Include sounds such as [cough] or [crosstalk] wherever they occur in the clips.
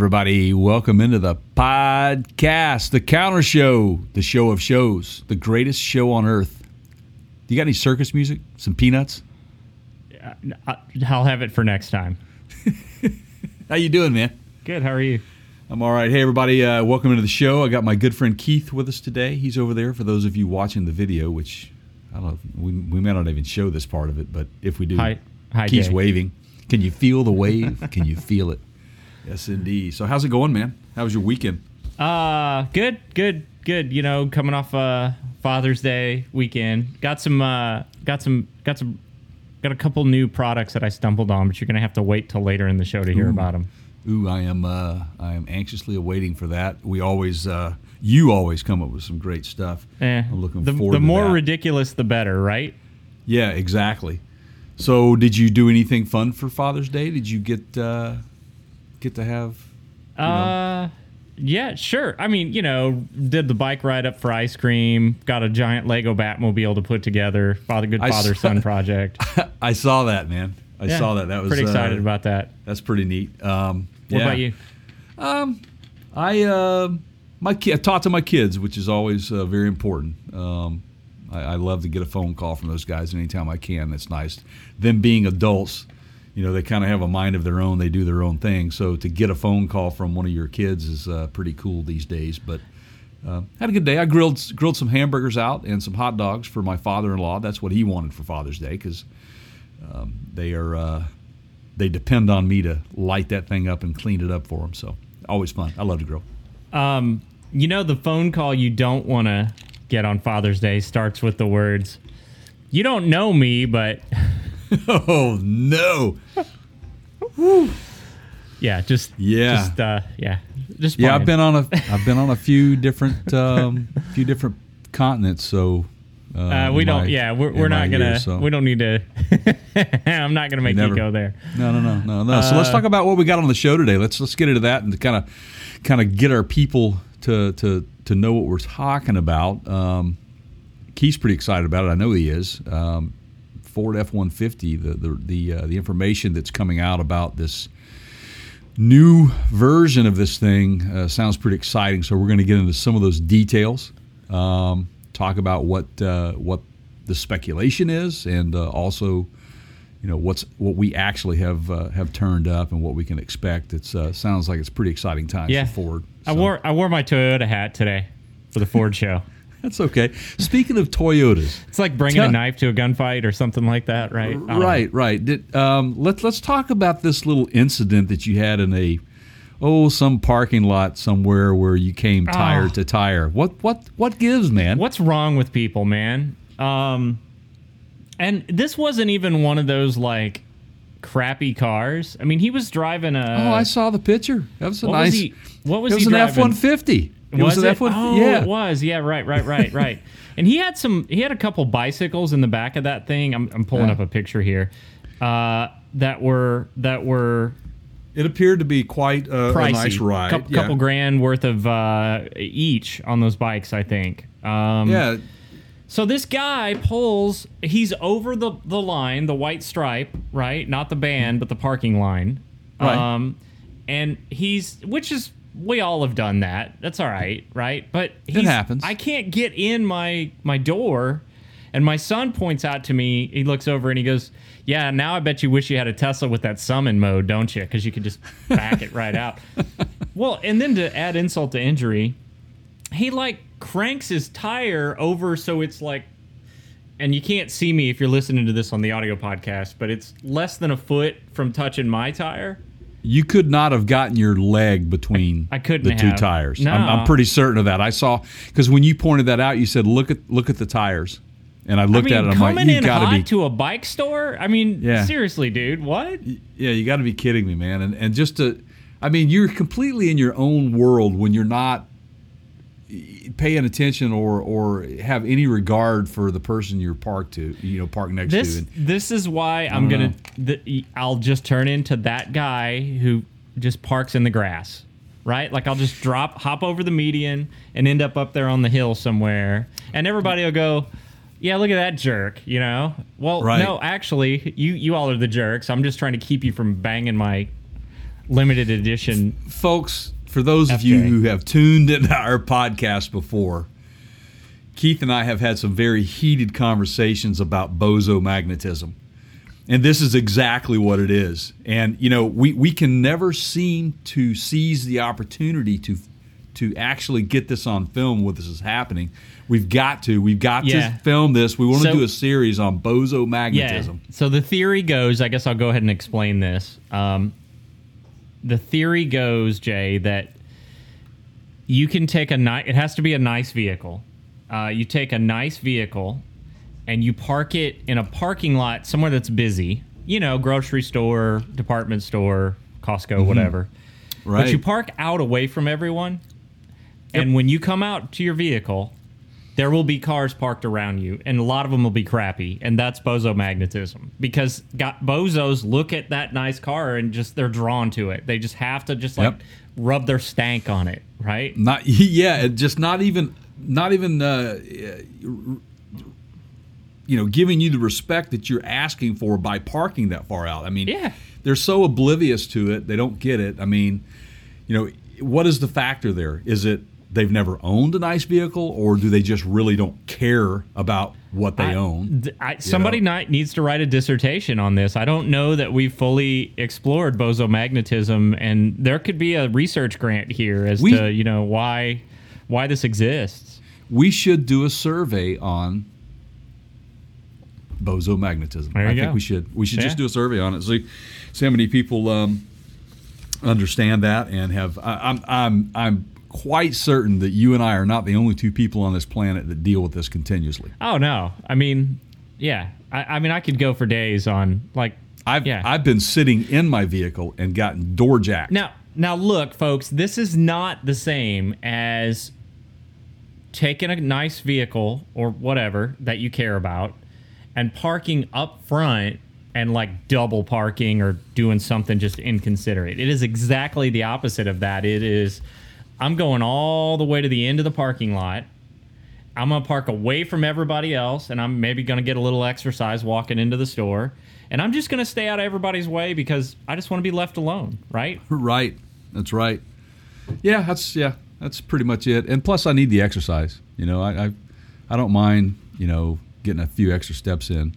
Everybody, welcome into the podcast, the counter show, the show of shows, the greatest show on earth. You got any circus music? Some peanuts? I'll have it for next time. [laughs] How you doing, man? Good. How are you? I'm all right. Hey, everybody, uh, welcome into the show. I got my good friend Keith with us today. He's over there for those of you watching the video, which I don't know, we, we may not even show this part of it, but if we do, Hi, hi, Keith's Jay. waving. Can you feel the wave? Can you feel it? Yes, indeed. So, how's it going, man? How was your weekend? Uh, good, good, good. You know, coming off uh Father's Day weekend, got some, uh, got some, got some, got a couple new products that I stumbled on, but you're gonna have to wait till later in the show to hear about them. Ooh, I am. Uh, I am anxiously awaiting for that. We always, uh, you always come up with some great stuff. Eh, I'm looking the, forward the more that. ridiculous, the better, right? Yeah, exactly. So, did you do anything fun for Father's Day? Did you get uh, get to have? you know- Uh, yeah, sure. I mean, you know, did the bike ride up for ice cream, got a giant Lego Batmobile to put together, father, good I father saw- son [laughs] project. I saw that, man. I Yeah, saw that. That was pretty excited uh, about that. That's pretty neat. Um, What yeah. about you? Um, I uh, my ki- I talk to my kids, which is always uh, very important. Um, I, I love to get a phone call from those guys anytime I can. That's nice. Them being adults, you know, they kind of have a mind of their own. They do their own thing. So to get a phone call from one of your kids is uh, pretty cool these days. But uh, had a good day. I grilled grilled some hamburgers out and some hot dogs for my father-in-law. That's what he wanted for Father's Day because um, they are uh, they depend on me to light that thing up and clean it up for them. So always fun. I love to grill. Um, you know, the phone call you don't want to get on Father's Day starts with the words, "You don't know me, but [laughs] [laughs] Oh no! yeah, just Yeah. just uh, yeah, just Yeah, I've been on a [laughs] I've been on a few different um, few different continents. So uh, Uh, we don't. my- yeah, we're, we're not gonna. years, so- We don't need to. [laughs] I'm not gonna make Never. you go there. No, no, no, no, no. so let's Uh, talk about what we got on the show today. Let's let's get into that and kind of kind of get our people to to to know what we're talking about. Um, Keith's pretty excited about it. I know he is. Um, Ford F one fifty. The the the uh, the information that's coming out about this new version of this thing uh, sounds pretty exciting. So we're going to get into some of those details. Um, talk about what uh, what the speculation is, and uh, also you know what's what we actually have uh, have turned up and what we can expect. It uh, sounds like it's pretty exciting times Yeah, for Ford. I wore I wore my Toyota hat today for the Ford show. That's okay. Speaking of Toyotas, It's like bringing Tell- a knife to a gunfight or something like that, right? Know. right, right. Did, um, let's let's talk about this little incident that you had in a oh some parking lot somewhere where you came tire Oh. to tire. What what what gives, man? What's wrong with people, man? Um, and this wasn't even one of those like crappy cars. I mean, he was driving a. Oh, I saw the picture. That was a What nice. was he? What was it was he an? F one fifty. It was, an it? F one. Oh, yeah, it was. Yeah, right, right, right, [laughs] right. And he had some. He had a couple bicycles in the back of that thing. I'm, I'm pulling Yeah. up a picture here. Uh, that were that were It appeared to be quite a, a nice ride. Couple, yeah. couple grand worth of uh, each on those bikes, I think. Um, Yeah, So this guy pulls. He's over the the line, the white stripe, right? Not the band, but the parking line. Right. Um, and he's which is we all have done that. That's all right, right? But he's, happens. I can't get in my my door, and my son points out to me. He looks over and he goes, "Yeah, now I bet you wish you had a Tesla with that summon mode, don't you? Because you could just back it right out." [laughs] Well, and then to add insult to injury, he like cranks his tire over so it's like and you can't see me if you're listening to this on the audio podcast but it's less than a foot from touching my tire you could not have gotten your leg between I couldn't the two have. tires. No. I'm, I'm pretty certain of that. I saw because when you pointed that out, you said, "Look at look at the tires," and I looked I at mean, it. I'm like, "You got to be to a bike store. I mean, Yeah. seriously, dude, what? yeah, you got to be kidding me, man." And and just to, I mean, you're completely in your own world when you're not paying attention or or have any regard for the person you're parked to, you know, parked next This to. And, this is why I'm gonna. th- I'll just turn into that guy who just parks in the grass, right? Like I'll just drop, hop over the median, and end up up there on the hill somewhere, and everybody will go. Yeah, look at that jerk, you know? Well, Right. no, actually, you you all are the jerks. I'm just trying to keep you from banging my limited edition. folks, for those of you who have tuned into our podcast before, Keith and I have had some very heated conversations about bozo magnetism. And this is exactly what it is. And you know, we, we can never seem to seize the opportunity to to actually get this on film what this is happening. We've got to. We've got Yeah. to film this. We want to do a series on bozo magnetism. Yeah. So the theory goes. I guess I'll go ahead and explain this. Um, the theory goes, Jay, that you can take a nice. It has to be a nice vehicle. Uh, you take a nice vehicle and you park it in a parking lot somewhere that's busy. You know, grocery store, department store, Costco, whatever. Right. But you park out away from everyone. And when you come out to your vehicle, there will be cars parked around you, and a lot of them will be crappy, and that's bozo magnetism. Because got bozos look at that nice car and just they're drawn to it. They just have to just like Yep. rub their stank on it, right? Not [laughs] yeah, just not even not even uh, you know giving you the respect that you're asking for by parking that far out. I mean, Yeah. they're so oblivious to it, they don't get it. I mean, you know, what is the factor there? Is it they've never owned a nice vehicle, or do they just really don't care about what they I- own? I, somebody needs to write a dissertation on this. I don't know that we've fully explored bozomagnetism, and there could be a research grant here as We- to you know why why this exists. we should do a survey on you I think go. we should we should Yeah. just do a survey on it. See, see how many people um, understand that and have. I, I'm I'm I'm quite certain that you and I are not the only two people on this planet that deal with this continuously. Oh no, I mean, yeah, I, I mean I could go for days on like I've yeah. I've been sitting in my vehicle and gotten door jacked. Now, now look, folks, this is not the same as taking a nice vehicle or whatever that you care about and parking up front and like double parking or doing something just inconsiderate. It is exactly the opposite of that. It is I'm going all the way to the end of the parking lot. I'm going to park away from everybody else and I'm maybe going to get a little exercise walking into the store. And I'm just going to stay out of everybody's way because I just want to be left alone, right? [laughs] Right. That's right. Yeah, that's yeah, that's pretty much it. And plus, I need the exercise. You know, I I, I don't mind you know getting a few extra steps in.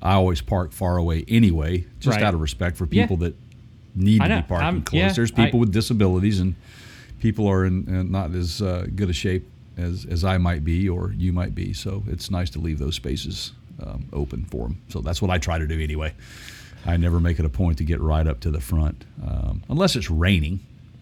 I always park far away anyway, just Right. out of respect for Yeah. people that need to be parking I'm- close. yeah, There's people I- with disabilities and people are in, in not as uh, good a shape as as I might be or you might be. So it's nice to leave those spaces um, open for them. So that's what I try to do anyway. I never make it a point to get right up to the front, um, unless it's raining.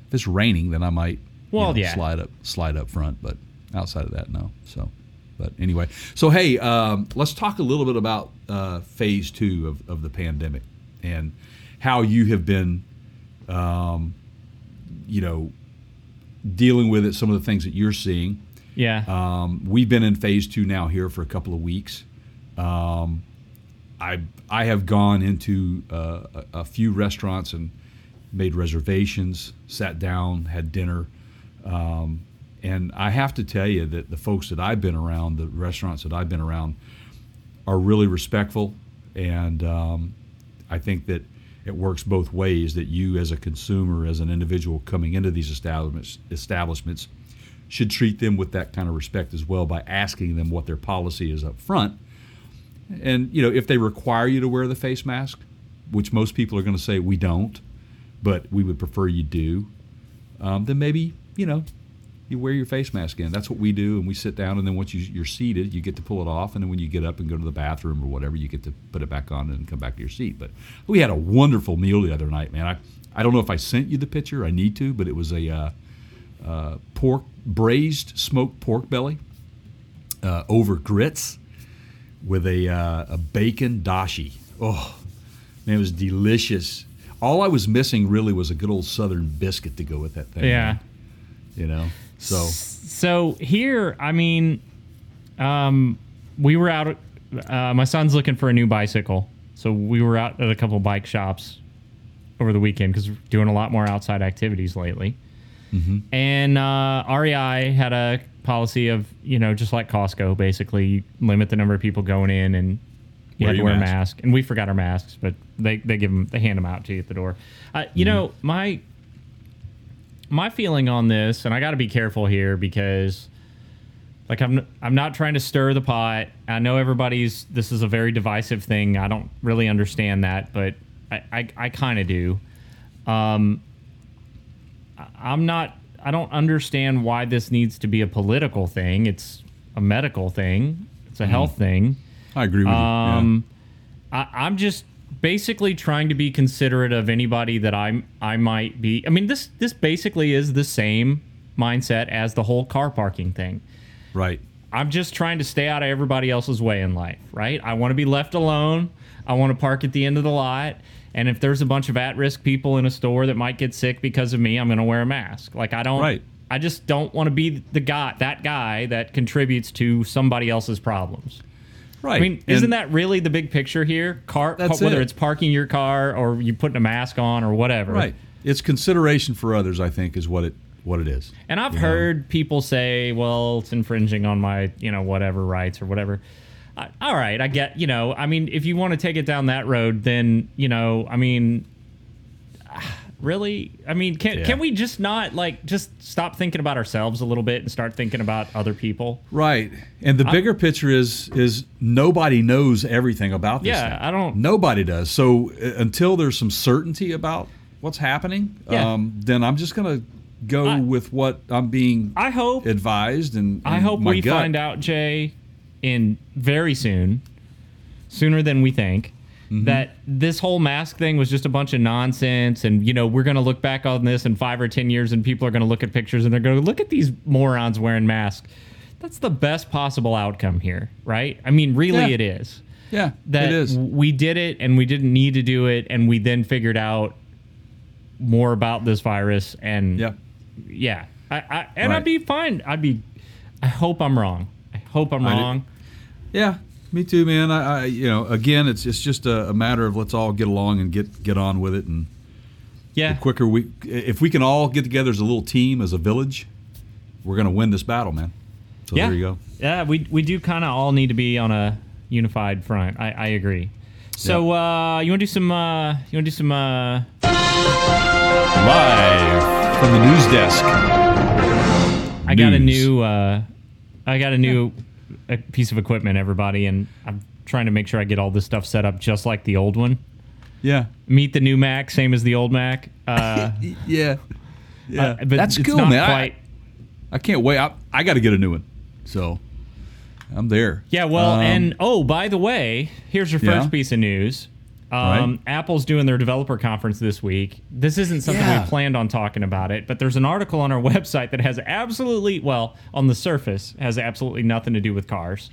If it's raining, then I might you Well, know, yeah. slide up slide up front. But outside of that, no. So, but anyway, so hey, um, let's talk a little bit about uh, phase two of, of the pandemic and how you have been, um, you know, dealing with it. Some of the things that you're seeing. Yeah. Um, we've been in phase two now here for a couple of weeks. Um, I I have gone into uh, a, a few restaurants and made reservations, sat down, had dinner, um, and I have to tell you that the folks that I've been around, the restaurants that I've been around, are really respectful, and um, I think that it works both ways. That you, as a consumer, as an individual coming into these establishments, establishments, should treat them with that kind of respect as well by asking them what their policy is up front. And you know, if they require you to wear the face mask, which most people are going to say we don't, but we would prefer you do, um, then maybe you know you wear your face mask in. That's what we do, and we sit down, and then once you, you're seated, you get to pull it off, and then when you get up and go to the bathroom or whatever, you get to put it back on and come back to your seat. But we had a wonderful meal the other night, man. I I don't know if I sent you the picture. I need to, but it was a uh, uh, pork braised smoked pork belly uh, over grits with a uh, a bacon dashi. Oh, man, it was delicious. All I was missing really was a good old southern biscuit to go with that thing. yeah. you know. So So here, I mean, um, we were out. Uh, my son's looking for a new bicycle, so we were out at a couple bike shops over the weekend because we're doing a lot more outside activities lately. And uh, REI had a policy of you know just like Costco, basically you limit the number of people going in and You Wear had to wear a mask. mask, and we forgot our masks, but they they give them they hand them out to you at the door. Uh, you Mm-hmm. know my my feeling on this, and I got to be careful here because like I'm I'm not trying to stir the pot. I know everybody's this is a very divisive thing. I don't really understand that, but I I, I kind of do. Um, I'm not. I don't understand why this needs to be a political thing. It's a medical thing. It's a health thing. I agree with you. Um, I, I'm just basically trying to be considerate of anybody that I I might be. I mean, this this basically is the same mindset as the whole car parking thing. Right. I'm just trying to stay out of everybody else's way in life, right? I want to be left alone. I want to park at the end of the lot. And if there's a bunch of at risk people in a store that might get sick because of me, I'm going to wear a mask. Like, I don't, Right. I just don't want to be the guy, that guy that contributes to somebody else's problems. Right. I mean, And- isn't that really the big picture here? Car, whether it. it's parking your car or you putting a mask on or whatever. right? It's consideration for others. I think is what it what it is. And I've You know? heard people say, "Well, it's infringing on my, you know, whatever rights or whatever." I, all right, I get, you know, I mean, if you want to take it down that road, then you know, I mean, really, I mean, can Yeah. can we just not like just stop thinking about ourselves a little bit and start thinking about other people? Right. And the bigger picture is is nobody knows everything about this. Yeah, thing. I don't- Nobody does. So uh, until there's some certainty about what's happening, Yeah. um, then I'm just gonna go I- with what I'm being I hope advised and, I hope we gut. find out, Jay, in very soon, sooner than we think, Mm-hmm. that this whole mask thing was just a bunch of nonsense. And, you know, we're going to look back on this in five or 10 years and people are going to look at pictures and they're going to look at these morons wearing masks. That's the best possible outcome here, right? I mean, really, Yeah. it is. Yeah, That it is. we did it and we didn't need to do it. And we then figured out more about this virus. And Yeah. yeah, I, I and Right. I'd be fine. I'd be. I hope I'm wrong. I hope I'm I wrong. Yeah, me too, man. I, I you know, again, it's it's just a, a matter of let's all get along and get get on with it, and Yeah, the quicker we, if we can all get together as a little team, as a village, we're gonna win this battle, man. So yeah, there you go. Yeah, we we do kind of all need to be on a unified front. I, I agree. So uh, you want to do some? Uh, you want to do some? Uh, Live from the news desk. I got a new. Uh, I got a new uh piece of equipment, everybody, and I'm trying to make sure I get all this stuff set up just like the old one. Yeah, Meet the new Mac, same as the old Mac. Uh, yeah, [laughs] yeah. uh, but That's it's cool, not man. I- I, can't wait. I, I got to get a new one. So I'm there. Yeah, well, Um, and oh, by the way, here's your first Yeah. piece of news. Um, Right. Apple's doing their developer conference this week. This isn't something Yeah. we planned on talking about it, but there's an article on our [laughs] website that has absolutely, well, on the surface, has absolutely nothing to do with cars.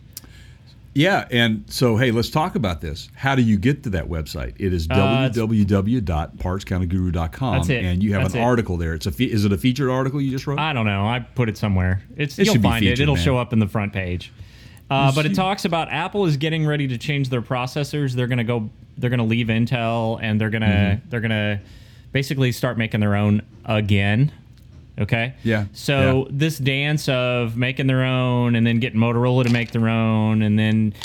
Yeah, and so hey, let's talk about this. How do you get to that website? It is Uh, www.partscounterguru.com, That's it. and you have That's an it. article there. It's a fe- is it a featured article you just wrote? I don't know. I put it somewhere. It's It you'll find it. It'll man. show up in the front page. Uh, but it [laughs] talks about Apple is getting ready to change their processors. They're gonna go. They're gonna leave Intel, and they're gonna Mm-hmm. they're gonna basically start making their own again. Okay. Yeah, So yeah. this dance of making their own, and then getting Motorola to make their own, and then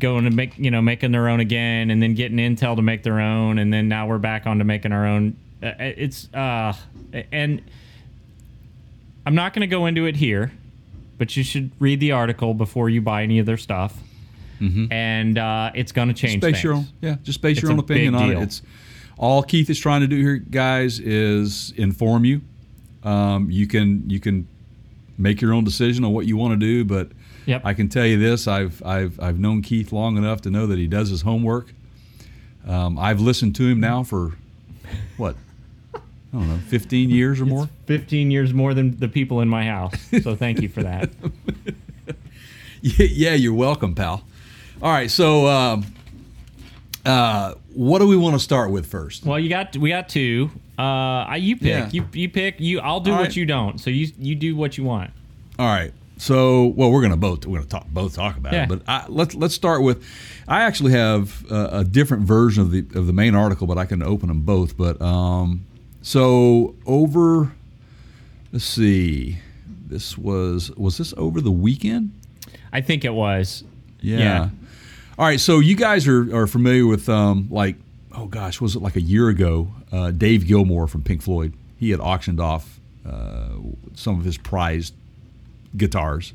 going to make you know making their own again, and then getting Intel to make their own, and then now we're back on to making our own. Uh, it's uh, and I'm not going to go into it here, but you should read the article before you buy any of their stuff. And uh, it's going to change. base things. your own, yeah, just base It's your own opinion on it. It's all Keith is trying to do here, guys, is inform you. Um, you can you can make your own decision on what you want to do, but Yep. I can tell you this: I've I've I've known Keith long enough to know that he does his homework. Um, I've listened to him now for what I don't know, fifteen years or more. 15 years more than the people in my house. So thank you for that. [laughs] Yeah, yeah, you're welcome, pal. All right, so um, uh, what do we want to start with first? Well, you got we got two. Uh, I- you pick. Yeah. You you pick. You. I'll do All what right. you don't. So you you do what you want. All right. So, well, we're gonna both we're gonna talk both talk about Yeah. it, but I, let's let's start with. I actually have a, a different version of the of the main article, but I can open them both. But um, so over, let's see, this was was this over the weekend? I think it was. Yeah. Yeah. All right, so you guys are, are familiar with um, like oh gosh, was it like a year ago? Uh, Dave Gilmour from Pink Floyd. He had auctioned off uh, some of his prized guitars,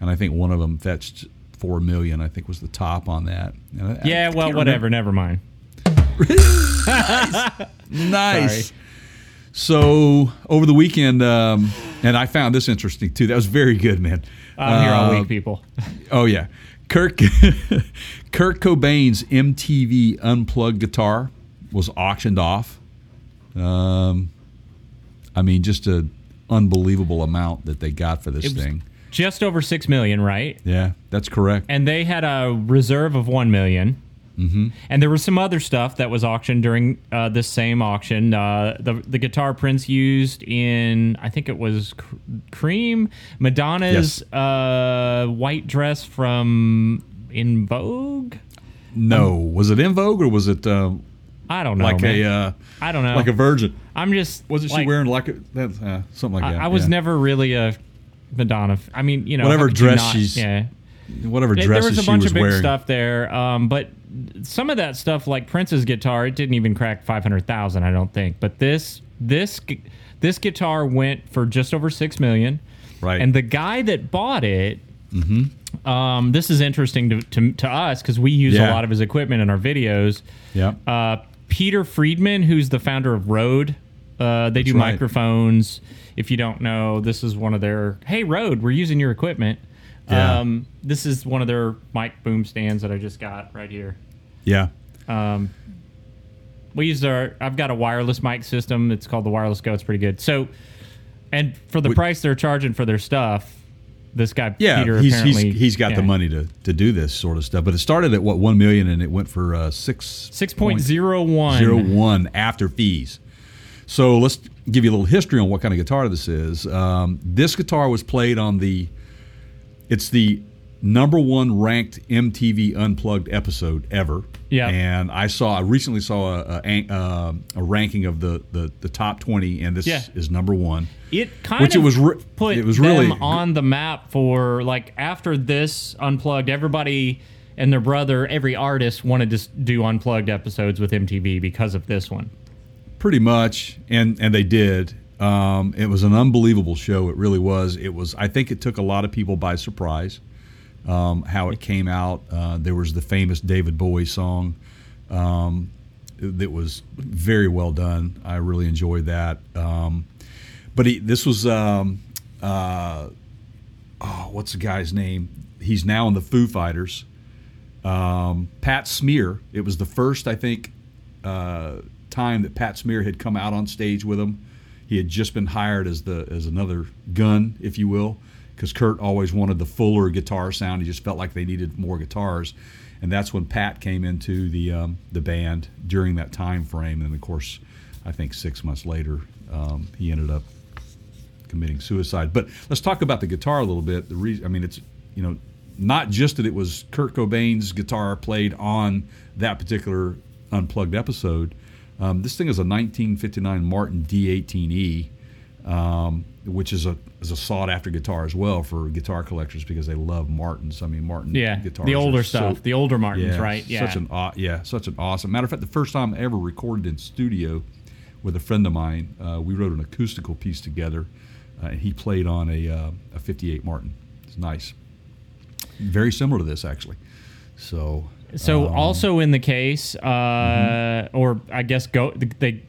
and I think one of them fetched four million. I think was the top on that. And I- I Yeah, well, whatever. remember- Never mind. [laughs] Nice. [laughs] Sorry. So over the weekend, um, and I found this interesting too. That was very good, man. I'm here all Uh, week, people. [laughs] Oh yeah, Kirk [laughs] Kirk Cobain's MTV Unplugged guitar was auctioned off. Um, I mean, just an unbelievable amount that they got for this It thing. Just over six million, right? Yeah, that's correct. And they had a reserve of one million. Mm-hmm. And there was some other stuff that was auctioned during uh, this same auction. Uh, the the guitar Prince used in I think it was cr- Cream, Madonna's uh, white dress from In Vogue. No, was it in Vogue or was it uh, I don't know. like man. a uh, I don't know. like a virgin? I'm just Wasn't she wearing like a that's, uh, something like I, that? I was yeah. never really a Madonna. f- I mean, you know, Whatever dress not- she's yeah. whatever There- dresses there was a bunch of big wearing. stuff there, um, but some of that stuff, like Prince's guitar, it didn't even crack five hundred thousand. I don't think. But this this this guitar went for just over six million. Right. And the guy that bought it. Um, this is interesting to, to, to us because we use Yeah. a lot of his equipment in our videos. Yeah. Uh, Peter Freedman, who's the founder of Rode, uh, they do right. microphones. If you don't know, this is one of their. Hey, Rode, we're using your equipment. Yeah. Um, this is one of their mic boom stands that I just got right here. yeah. Um, we use our. I've got a wireless mic system. It's called the Wireless Go. It's pretty good. So, and for the We- price they're charging for their stuff, this guy Yeah, Peter he's, apparently he's he's got the money to, to do this sort of stuff. But it started at what one million, and it went for uh, six Six point zero one. zero one after fees. So let's give you a little history on what kind of guitar this is. Um, this guitar was played on the. It's the number one ranked MTV Unplugged episode ever. Yeah. And I saw I recently saw a a, a, uh, a ranking of the, the the top twenty, and this Yeah. is number one. It kind Which of it was re- put it was them really- on the map for like after this unplugged. Everybody and their brother, every artist wanted to do unplugged episodes with MTV because of this one. Pretty much, and and they did. Um, it was an unbelievable show. It really was. It was. I think it took a lot of people by surprise. Um, how it came out. Uh, there was the famous David Bowie song. Um, that was very well done. I really enjoyed that. Um, but he, this was. Um, uh, oh, what's the guy's name? He's now in the Foo Fighters. Um, Pat Smear. It was the first, I think, uh, time that Pat Smear had come out on stage with him. He had just been hired as the as another gun, if you will, because Kurt always wanted the fuller guitar sound. He just felt like they needed more guitars, and that's when Pat came into the um, the band during that time frame. And of course, I think six months later, um, he ended up committing suicide. But let's talk about the guitar a little bit. The reason, I mean, it's you know, not just that it was Kurt Cobain's guitar played on that particular unplugged episode. Um, this thing is a 1959 Martin D18E, um, which is a is a sought after guitar as well for guitar collectors because they love Martins. I mean, Martin Yeah, guitars. the older so- stuff, the older Martins, right? Yeah, such an aw- yeah, such an awesome. Matter of fact, the first time I ever recorded in studio with a friend of mine, uh, we wrote an acoustical piece together, uh, and he played on a uh, a '58 Martin. It's nice, very similar to this actually. So So um, also in the case, uh, or I guess go they,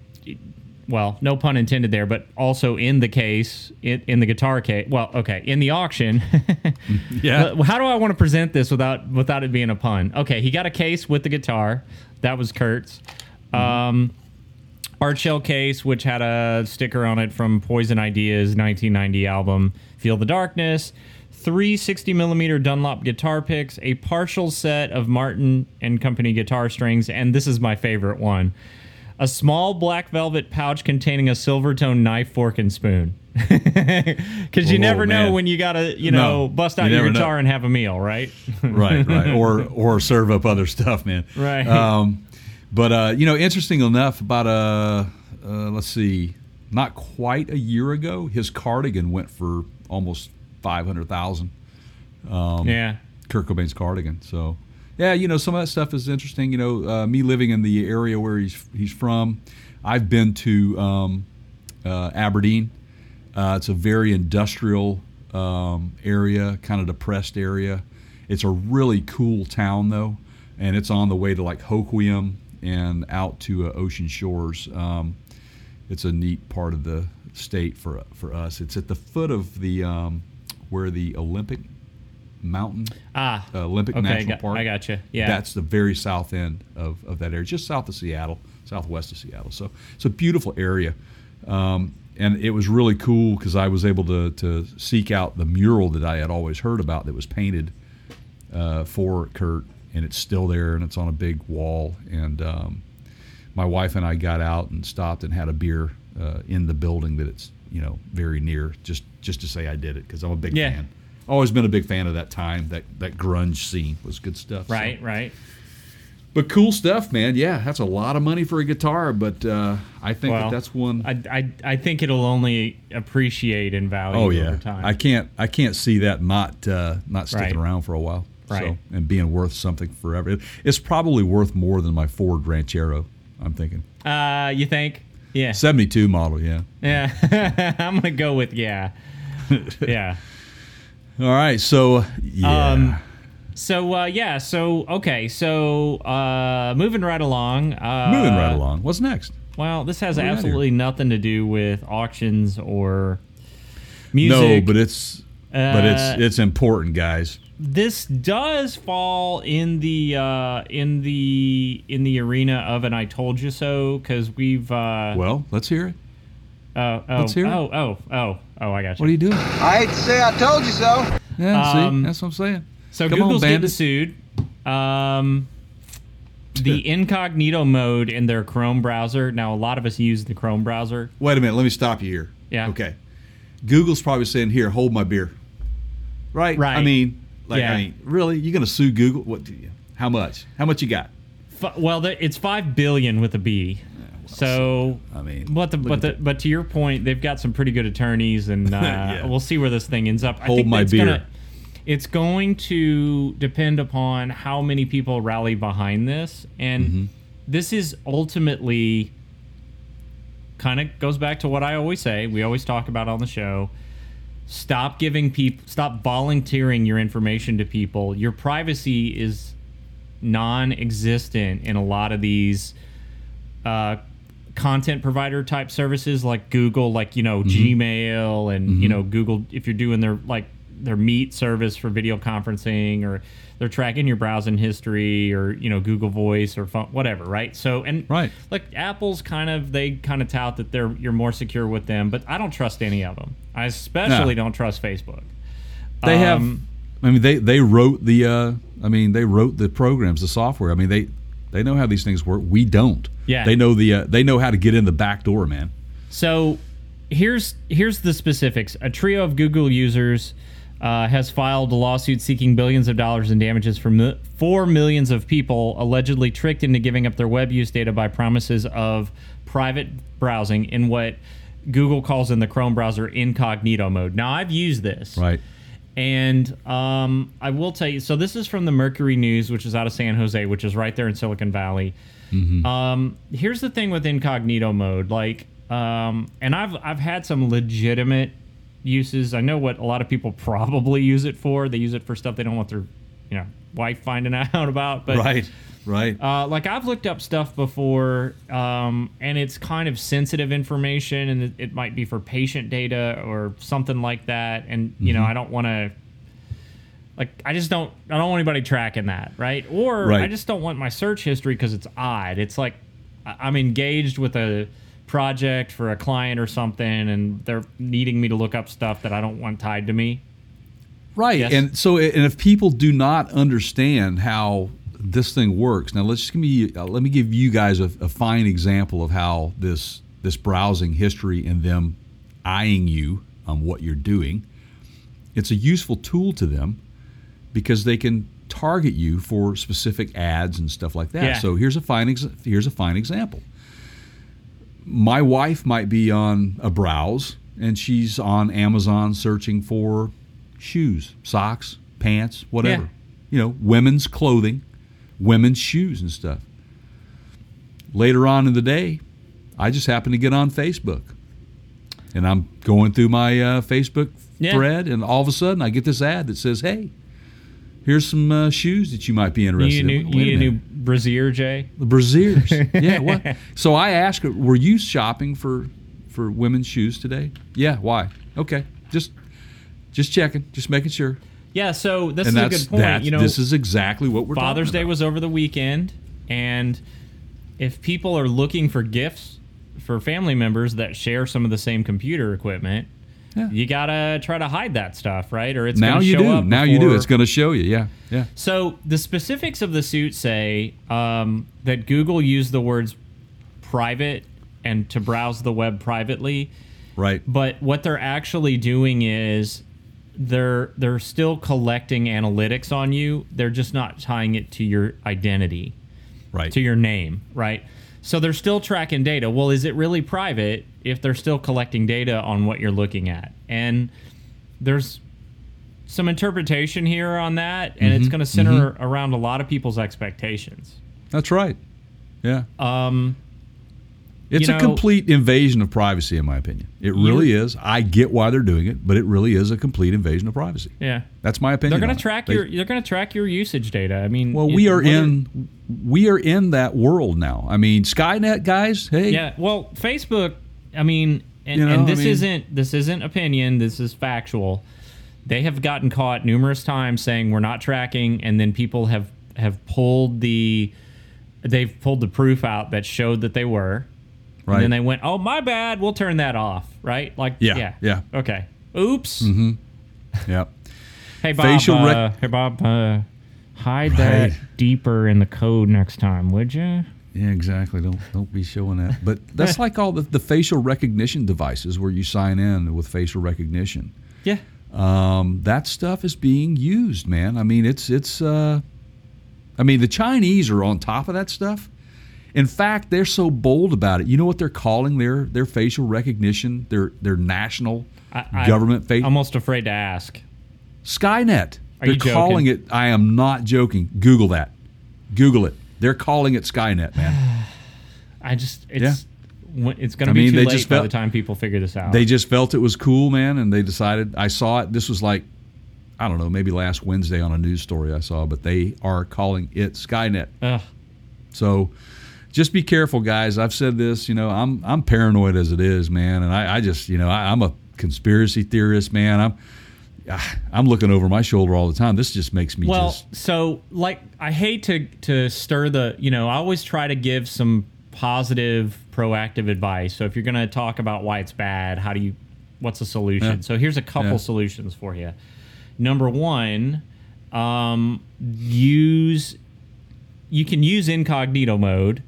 well, no pun intended there, but also in the case in, in the guitar case. Well, okay, in the auction. [laughs] yeah, How do I want to present this without without it being a pun? Okay, he got a case with the guitar. That was Kurt's. Um, art shell case, which had a sticker on it from Poison Idea's 1990 album Feel the Darkness. Three 60 millimeter Dunlop guitar picks, a partial set of Martin and Company guitar strings, and this is my favorite one a small black velvet pouch containing a silver tone knife, fork, and spoon. [laughs] Because you never know when you gotta, you know, No, bust you out your never know. guitar and have a meal, right? [laughs] right, right, or or serve up other stuff, man. Right. Um, but uh, you know, interesting enough, about uh, uh, let's see, not quite a year ago, his cardigan went for almost five hundred thousand. Um, yeah. Kurt Cobain's cardigan. So yeah, you know, some of that stuff is interesting. You know, uh, me living in the area where he's he's from, I've been to um, uh, Aberdeen. Uh, it's a very industrial um, area, kind of depressed area. It's a really cool town though, and it's on the way to like Hoquiam and out to uh, Ocean Shores. Um, it's a neat part of the state for for us. It's at the foot of the um, where the Olympic Mountain Ah, uh, Olympic okay, National got, Park. I got you. Yeah, That's the very south end of, of that area, just south of Seattle, southwest of Seattle. So it's a beautiful area. Um, and it was really cool because I was able to, to seek out the mural that I had always heard about that was painted uh, for Kurt, and it's still there and it's on a big wall. And um, my wife and I got out and stopped and had a beer uh, in the building that it's you know very near, just just to say I did it because I'm a big Yeah. fan. Always been a big fan of that time. That that grunge scene was good stuff. so. right, right. But cool stuff, man. Yeah, that's a lot of money for a guitar, but uh, I think Well, that that's one I, I, I think it'll only appreciate in value oh yeah, over time. I can't I can't see that not uh, not sticking Right. around for a while. So, Right. and being worth something forever. It, it's probably worth more than my Ford Ranchero. I'm thinking uh, you think? Yeah. 72 model. Yeah. Yeah. [laughs] I'm gonna go with yeah. [laughs] yeah. All right. So yeah. Um, So uh, yeah, so okay, so uh, moving right along. Uh, Moving right along. What's next? Well, this has What do we got absolutely nothing to do with auctions or music. No, but it's but Uh, it's it's important, guys. This does fall in the uh, in the in the arena of an "I told you so" because we've. Uh, Well, let's hear it. oh, oh, let's hear it. oh, oh, oh, oh, I got you. What are you doing? I hate to say I told you so. Yeah, Um, see, that's what I'm saying. So Come on, Google's getting sued. Um, the incognito mode in their Chrome browser. Now, a lot of us use the Chrome browser. Wait a minute. Let me stop you here. Yeah. Okay. Google's probably saying, "Here, hold my beer." Right. Right. I mean, like, Yeah. I mean, really, you're gonna sue Google? What? Do you, how much? How much you got? F- well, the, it's five billion with a B. so, I mean, but the, but the, but to your point, they've got some pretty good attorneys, and [laughs] uh, Yeah. we'll see where this thing ends up. I Hold think my it's beer. Gonna, it's going to depend upon how many people rally behind this, and Mm-hmm. this is ultimately kind of goes back to what I always say. We always talk about on the show. Stop giving people, stop volunteering your information to people. Your privacy is non-existent in a lot of these uh, content provider type services like Google, like you know Gmail, and you know Google. If you're doing their like their Meet service for video conferencing, or they're tracking your browsing history, or you know Google Voice or phone, whatever, right? So and Right. like Apple's kind of they kind of tout that they're you're more secure with them, but I don't trust any of them. I especially No. don't trust Facebook. They have. Um, I mean, they they wrote the. Uh, I mean, they wrote the programs, the software. I mean, they they know how these things work. We don't. Yeah. They know the. Uh, they know how to get in the back door, man. So here's here's the specifics. A trio of Google users uh, has filed a lawsuit seeking billions of dollars in damages for mi- for millions of people allegedly tricked into giving up their web use data by promises of private browsing in what Google calls in the Chrome browser incognito mode. Now I've used this. Right. And um, I will tell you. So this is from the Mercury News, which is out of San Jose, which is right there in Silicon Valley. Um, here's the thing with incognito mode, like, um, and I've I've had some legitimate uses. I know what a lot of people [laughs] probably use it for. They use it for stuff they don't want their, you know, wife finding [laughs] out about. But Right. Right. uh, like I've looked up stuff before, um, and it's kind of sensitive information, and it, it might be for patient data or something like that. And you Mm-hmm. know, I don't want to, like, I just don't, I don't want anybody tracking that, right? Or Right. I just don't want my search history because it's odd. It's like I'm engaged with a project for a client or something, and they're needing me to look up stuff that I don't want tied to me. Right. Yes. And so, and if people do not understand how this thing works, now let's just give me uh, let me give you guys a, a fine example of how this this browsing history and them eyeing you on what you're doing. It's a useful tool to them because they can target you for specific ads and stuff like that. Yeah. So here's a fine ex- here's a fine example. My wife might be on a browse and she's on Amazon searching for shoes, socks, pants, whatever. Yeah. You know, women's clothing. women's shoes and stuff. Later on in the day, I just happen to get on Facebook, and I'm going through my uh, Facebook Yeah. thread, and all of a sudden I get this ad that says, "Hey, here's some uh, shoes that you might be You interested need new, in." you need a new brassiere, Jay? The Braziers. [laughs] yeah. What? So I asked her, "Were you shopping for for women's shoes today?" Yeah. Why? Okay. Just just checking. Just making sure. Yeah, so this and is a good point. that. you know, this is exactly what we're. Father's Day was over the weekend, and if people are looking for gifts for family members that share some of the same computer equipment, Yeah. you gotta try to hide that stuff, right? Or it's now you show do. Now you do. It's going to show you. Yeah. Yeah. So the specifics of the suit say um, that Google used the words private and to browse the web privately. Right. But what they're actually doing is they're they're still collecting analytics on you. They're just not tying it to your identity, Right. to your name, right? So they're still tracking data. Well, is it really private if they're still collecting data on what you're looking at? And there's some interpretation here on that, and it's going to center around a lot of people's expectations. That's right. Yeah. Um, It's you a complete invasion of privacy, in my opinion. It really is. I get why they're doing it, but it really is a complete invasion of privacy. yeah, That's my opinion. they're going to track They- your they're going to track your usage data. I mean, Well, it- we are whether- in we are in that world now. I mean, Skynet guys. Hey, Yeah, well, Facebook. I mean, and, You know, and this I mean- isn't this isn't opinion. This is factual. They have gotten caught numerous times saying we're not tracking, and then people have have pulled the they've pulled the proof out that showed that they were. Right. And then they went, "Oh, my bad. We'll turn that off." Right? Like, Yeah, yeah, yeah. Okay. Oops. yeah. Hey Bob. Facial rec- uh, hey Bob. Uh, hide Right. that deeper in the code next time, would you? Yeah, exactly. Don't don't be showing that. But [laughs] that's like all the, the facial recognition devices where you sign in with facial recognition. Yeah. Um, that stuff is being used, man. I mean, it's it's. Uh, I mean, the Chinese are on top of that stuff. In fact, they're so bold about it. You know what they're calling their their facial recognition, their their national I, government face Almost afraid to ask. Skynet. Are they're calling it. I am not joking. Google that. Google it. They're calling it Skynet, man. [sighs] I just it's when- it's going to be mean, too late by felt- the time people figure this out. They just felt it was cool, man, and they decided. I saw it. This was like, I don't know, maybe last Wednesday on a news story I saw, but they are calling it Skynet. Ugh. So just be careful, guys. I've said this. You know, I'm I'm paranoid as it is, man, and I, I just, you know, I, I'm a conspiracy theorist, man. I'm ah, I'm looking over my shoulder all the time. This just makes me well, just so like I hate to to stir the you know I always try to give some positive proactive advice. So if you're going to talk about why it's bad, how do you what's the solution? Yeah. So here's a couple Yeah. solutions for you. Number one, um, use you can use incognito mode,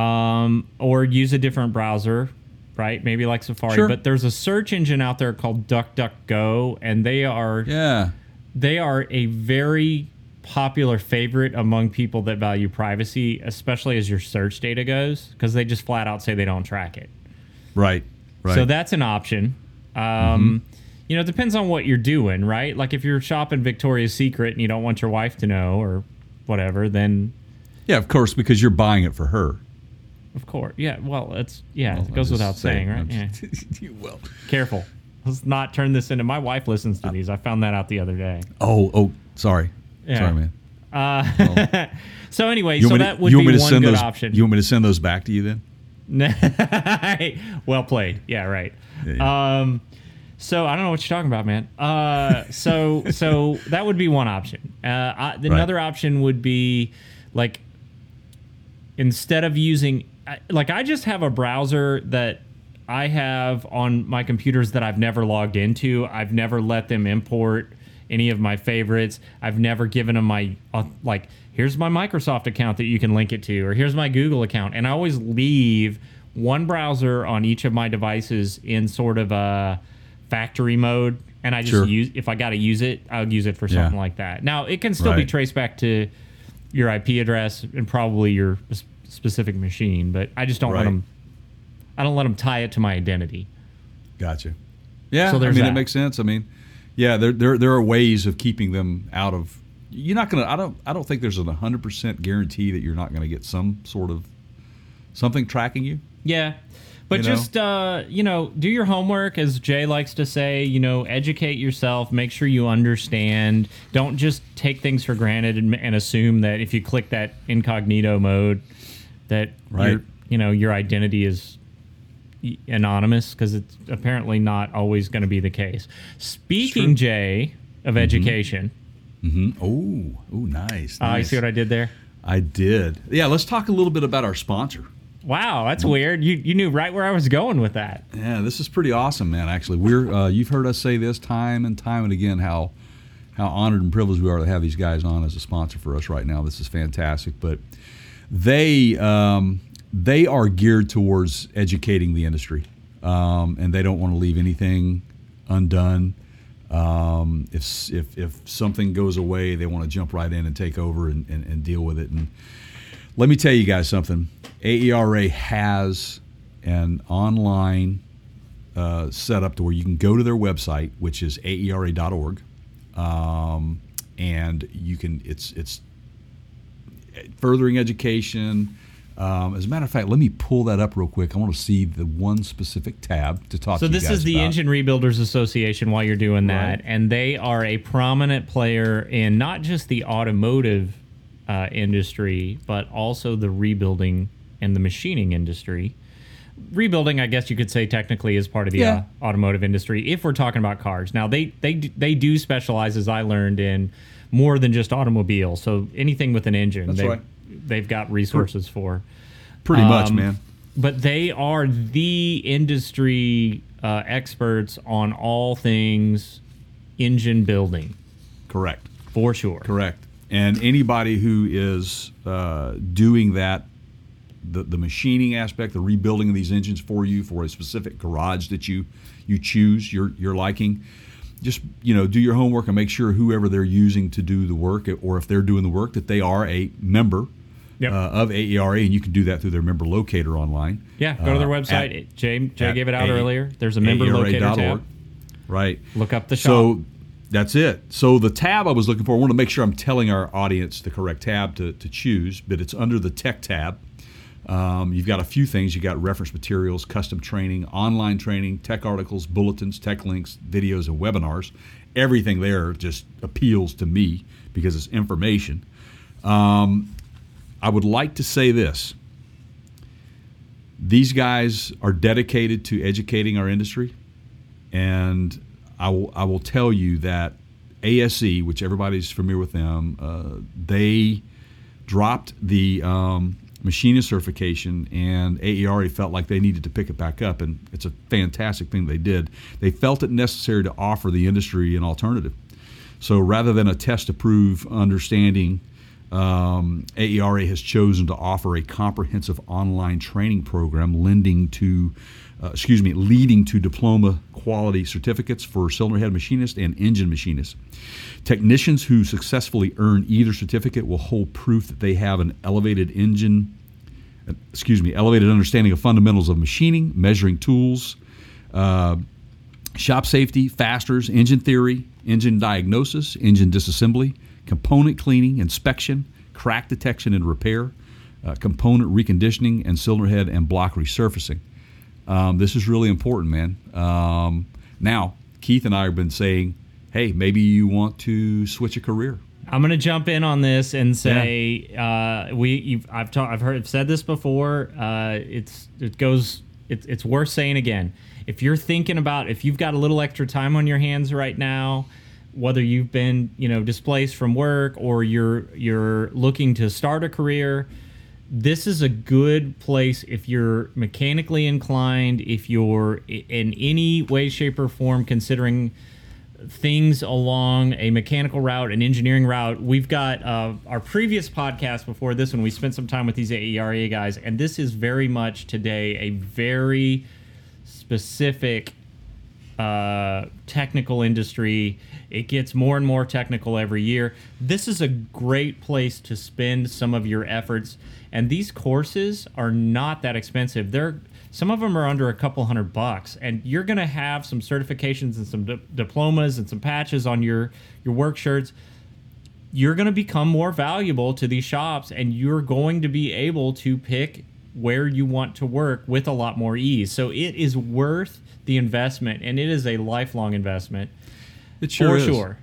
um, or use a different browser, right? Maybe like Safari. Sure. But there's a search engine out there called DuckDuckGo, and they are yeah. they are a very popular favorite among people that value privacy, especially as your search data goes, because they just flat out say they don't track it. Right. Right. So that's an option. Um, You know, it depends on what you're doing, right? Like if you're shopping Victoria's Secret and you don't want your wife to know or whatever, then yeah, of course, because you're buying it for her. Of course, yeah. Well, it's yeah, Well, it goes without just saying, right? I'm Yeah. [laughs] you will. Careful. Let's not turn this into. My wife listens to these. I found that out the other day. Oh, oh, sorry. Yeah. Sorry, man. Uh, [laughs] so anyway, so want that to- would be to one good those, option. You want me to send those back to you then? [laughs] well played. Yeah, right. Yeah, yeah. Um, so I don't know what you're talking about, man. Uh, so so that would be one option. Uh, I, another option would be like instead of using I- like I just have a browser that I have on my computers that I've never logged into. I've never let them import any of my favorites. I've never given them my uh, like here's my Microsoft account that you can link it to or here's my Google account and I always leave one browser on each of my devices in sort of a factory mode and I just Sure. use if I got to use it, I'll use it for Yeah. something like that. Now, it can still be traced back to your IP address and probably your specific machine, but I just don't let them. I don't let them tie it to my identity. Gotcha. Yeah, So I there's mean, that. it makes sense. I mean, yeah, there, there, there are ways of keeping them out of you're not gonna. I don't. I don't think there's a hundred percent guarantee that you're not going to get some sort of something tracking you. Yeah. But You know? just uh, you know, do your homework, as Jay likes to say. You know, educate yourself. Make sure you understand. Don't just take things for granted and, and assume that if you click that incognito mode, that Right. your you know your identity is anonymous because it's apparently not always going to be the case. Speaking, Jay, of education, Mm-hmm. Oh, oh, nice. uh, you nice. see what I did there? I did. Yeah, let's talk a little bit about our sponsor. Wow, that's weird. You you knew right where I was going with that. Yeah, this is pretty awesome, man. Actually, we're uh, you've heard us say this time and time and again how how honored and privileged we are to have these guys on as a sponsor for us right now. This is fantastic, but they um, they are geared towards educating the industry, um, and they don't want to leave anything undone. Um, if, if if something goes away, they want to jump right in and take over and, and, and deal with it. And let me tell you guys something. AERA has an online uh, to where you can go to their website, which is aera.org, um, and you can. It's it's furthering education. Um, as a matter of fact, let me pull that up real quick. I want to see the one specific tab to talk. So to this is the about. Engine Rebuilders Association while you're doing that, Right. and they are a prominent player in not just the automotive uh, industry, but also the rebuilding and the machining industry. Rebuilding, I guess you could say, technically is part of the Yeah. uh, automotive industry if we're talking about cars. Now they they they do specialize, as I learned, in more than just automobiles. So anything with an engine, That's they've, right. they've got resources for. Pretty much, Um, man. But they are the industry uh, experts on all things engine building, Correct. for sure. Correct. And anybody who is uh, doing that, the, the machining aspect, the rebuilding of these engines for you for a specific garage that you you choose, your your liking, just you know do your homework and make sure whoever they're using to do the work, or if they're doing the work, that they are a member Yep. uh, of AERA, and you can do that through their member locator online. Yeah, go to their Uh, website. at- Jay, Jay gave it out A- earlier. There's a member locator AERA.org. tab. Right. Look up the shop. So that's it. So the tab I was looking for, I want to make sure I'm telling our audience the correct tab to, to choose, but it's under the tech tab. Um, you've got a few things. You've got reference materials, custom training, online training, tech articles, bulletins, tech links, videos, and webinars. Everything there just appeals to me because it's information. Um, I would like to say this. These guys are dedicated to educating our industry. And I will, I will tell you that ASE, which everybody's familiar with them, uh, they dropped the um, machinist certification, and AERA felt like they needed to pick it back up, and it's a fantastic thing they did. They felt it necessary to offer the industry an alternative. So rather than a test to prove understanding, um, AERA has chosen to offer a comprehensive online training program lending to, uh, excuse me, leading to diploma quality certificates for cylinder head machinist and engine machinist. Technicians who successfully earn either certificate will hold proof that they have an elevated engine, excuse me, elevated understanding of fundamentals of machining, measuring tools, uh, shop safety, fasters, engine theory, engine diagnosis, engine disassembly, component cleaning, inspection, crack detection and repair, uh, component reconditioning, and cylinder head and block resurfacing. Um, this is really important, man. Um, now, Keith and I have been saying, hey, maybe you want to switch a career. I'm gonna jump in on this and say uh, we you've, I've ta- I've heard I've said this before. Uh, it's it goes it's it's worth saying again. If you're thinking about if you've got a little extra time on your hands right now, whether you've been you know displaced from work or you're you're looking to start a career, this is a good place if you're mechanically inclined, if you're in any way, shape, or form considering things along a mechanical route, an engineering route. We've got uh, our previous podcast before this one. We spent some time with these AERA guys, and this is very much today a very specific uh, technical industry. It gets more and more technical every year. This is a great place to spend some of your efforts, and these courses are not that expensive. They're some of them are under a couple hundred bucks, and you're going to have some certifications and some di- diplomas and some patches on your your work shirts you're going to become more valuable to these shops and you're going to be able to pick where you want to work with a lot more ease. So it is worth the investment and it is a lifelong investment. It sure for is. sure.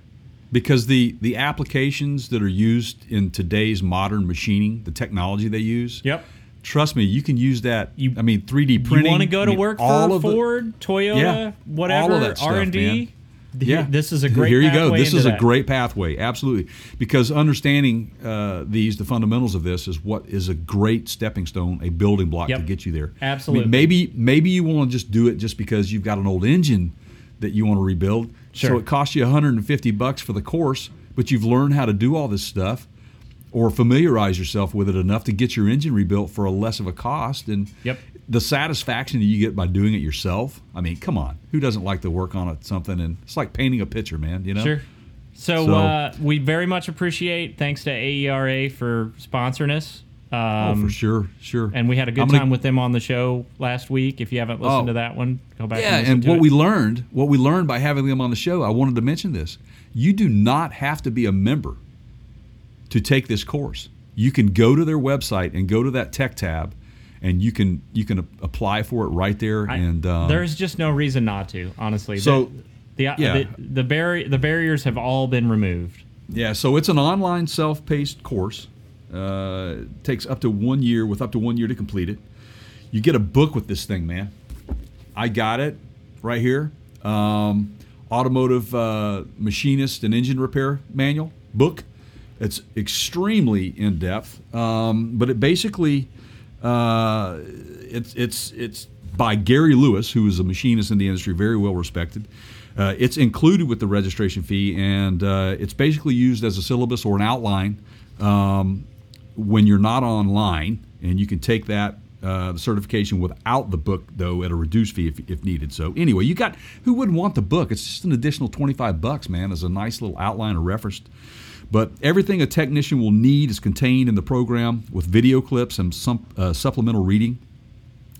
because the the applications that are used in today's modern machining, the technology they use. Yep. Trust me, you can use that. You- I mean, 3D printing. you want to go I to mean, work all for of the- Ford, Toyota, Yeah, whatever, all of that stuff, R and D. Yeah, this is a great. Here you go. This is a that. great pathway, absolutely. Because understanding uh, these, the fundamentals of this, is what is a great stepping stone, a building block Yep. to get you there. I mean, Absolutely. maybe maybe you want to just do it just because you've got an old engine that you want to rebuild. Sure. So it costs you 150 bucks for the course, but you've learned how to do all this stuff. Or familiarize yourself with it enough to get your engine rebuilt for a less of a cost, and Yep. the satisfaction that you get by doing it yourself. I mean, come on, who doesn't like to work on it something? And it's like painting a picture, man. You know. Sure. So, So- uh, we very much appreciate. Thanks to AERA for sponsoring us. Um, Oh, for sure, sure. And we had a good gonna- time with them on the show last week. If you haven't listened Oh. to that one, go back. Yeah, and, and what it. we learned, what we learned by having them on the show, I wanted to mention this. You do not have to be a member to take this course. You can go to their website and go to that tech tab, and you can you can apply for it right there. I- and um, there's just no reason not to. Honestly, So, the the, yeah. the, the, barri- the barriers have all been removed. Yeah, so it's an online self-paced course. Uh, it takes up to one year, with up to one year to complete it. You get a book with this thing, man. I got it right here. Um, automotive uh, machinist and engine repair manual book. It's extremely in depth, um, but it basically uh, it's it's it's by Gary Lewis, who is a machinist in the industry, very well respected. Uh, it's included with the registration fee, and uh, it's basically used as a syllabus or an outline um, when you're not online, and you can take that uh, certification without the book, though, at a reduced fee if, if needed. So anyway, you got who wouldn't want the book? It's just an additional twenty five bucks, man, as a nice little outline or reference. But everything a technician will need is contained in the program with video clips and some uh, supplemental reading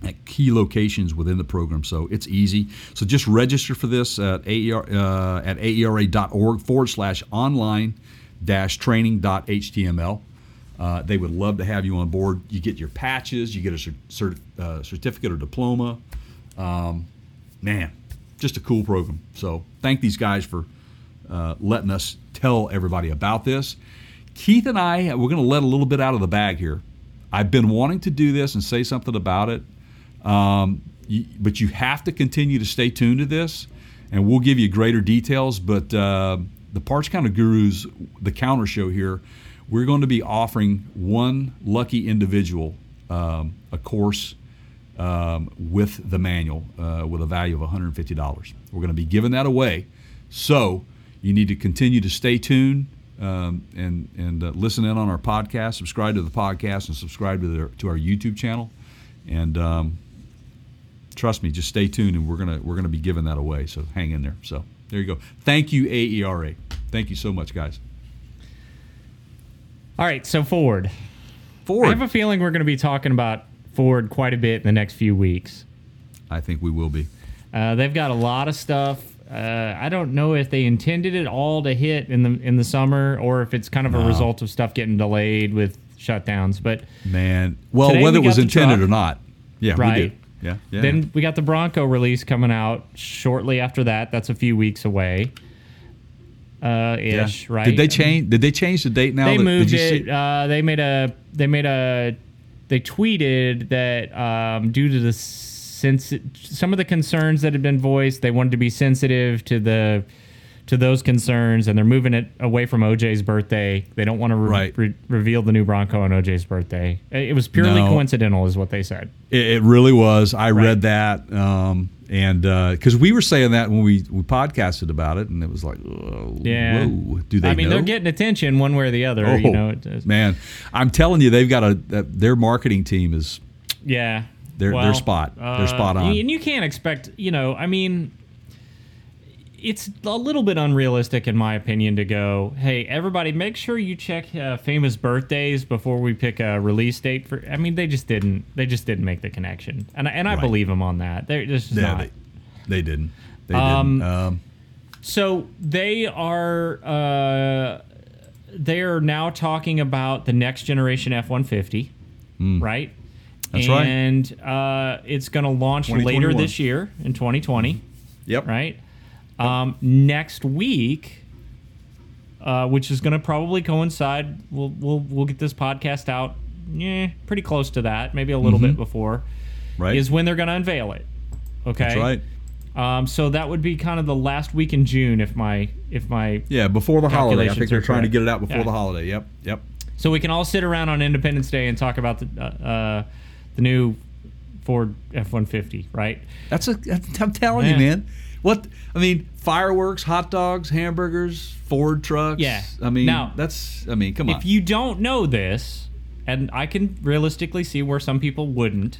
at key locations within the program. So it's easy. So just register for this at AER, uh, at aera.org forward slash online dash training dot html. Uh, they would love to have you on board. You get your patches, you get a cert, uh, certificate or diploma. Um, man, just a cool program. So thank these guys for uh, letting us tell everybody about this. Keith and I, we're going to let a little bit out of the bag here. I've been wanting to do this and say something about it, um, you, but you have to continue to stay tuned to this, and we'll give you greater details. But uh, the Parts Counter Gurus, the counter show here, we're going to be offering one lucky individual um, a course um, with the manual uh, with a value of $150. We're going to be giving that away. So you need to continue to stay tuned um, and, and uh, listen in on our podcast, subscribe to the podcast, and subscribe to, their, to our YouTube channel. And um, trust me, just stay tuned, and we're gonna we're gonna be giving that away. So hang in there. So there you go. Thank you, AERA. Thank you so much, guys. All right, so Ford. Ford. I have a feeling we're going to be talking about Ford quite a bit in the next few weeks. I think we will be. Uh, they've got a lot of stuff. Uh, I don't know if they intended it all to hit in the in the summer or if it's kind of a result of stuff getting delayed with shutdowns. But Man, well, whether we it was intended truck. or not, yeah, we Right. Yeah, yeah. then we got the Bronco release coming out shortly after that. That's a few weeks away. Uh, yeah. ish, right? Did they change? Did they change the date now? They that- moved it. Uh, they made a. They made a. They tweeted that um, due to the sensi- some of the concerns that had been voiced, they wanted to be sensitive to the to those concerns, and they're moving it away from OJ's birthday. They don't want to re- Right. re- reveal the new Bronco on OJ's birthday. It was purely No. coincidental, is what they said. It, it really was. I Right. read that, um, and because we were saying that when we, we podcasted about it, and it was like, oh, Yeah. whoa, do they? I mean, know? they're getting attention one way or the other. Oh you know, it does. man, I'm telling you, they've got a their marketing team is Yeah. They're- they're spot. They're spot on. And you can't expect, you know, I mean, it's a little bit unrealistic, in my opinion, to go, hey, everybody, make sure you check uh, famous birthdays before we pick a release date for. I mean, they just didn't. They just didn't make the connection, and I- and I Right. believe them on that. They're just yeah, not. they, they didn't. They Um, didn't. Um, So they are. Uh, they're now talking about the next generation F one fifty, right? That's right. and uh, it's going to launch later this year in 2020, Yep. right? Um, next week, uh, which is going to probably coincide. We'll we'll we'll get this podcast out, yeah, pretty close to that, maybe a little bit before. Mm-hmm. Right. Is when they're going to unveil it. Okay. That's right. Um, so that would be kind of the last week in June if my if my Yeah, before the holiday. I think they're trying to get it out before Yeah. the holiday. Yep. Yep. so we can all sit around on Independence Day and talk about the uh, uh, the new Ford F one fifty, right? That's a. I'm telling you, man. What I mean, fireworks, hot dogs, hamburgers, Ford trucks. Yeah. I mean, Now- that's. I mean, come on. If you don't know this, and I can realistically see where some people wouldn't.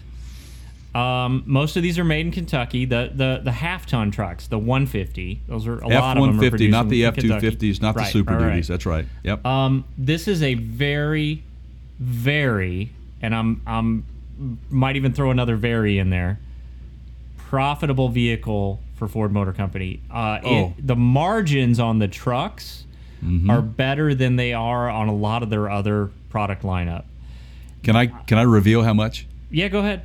Um, most of these are made in Kentucky. The the the half ton trucks, the 150, those are a lot F of them. one are fifty, produced not the F two Kentucky. fifties, not the Super right, right. Duties. That's right. Yep. Um, this is a very, very, and I'm I'm might even throw another very in there. Profitable vehicle for Ford Motor Company. Uh, Oh. it, the margins on the trucks are better than they are on a lot of their other product lineup. can I can I reveal how much? Yeah, go ahead.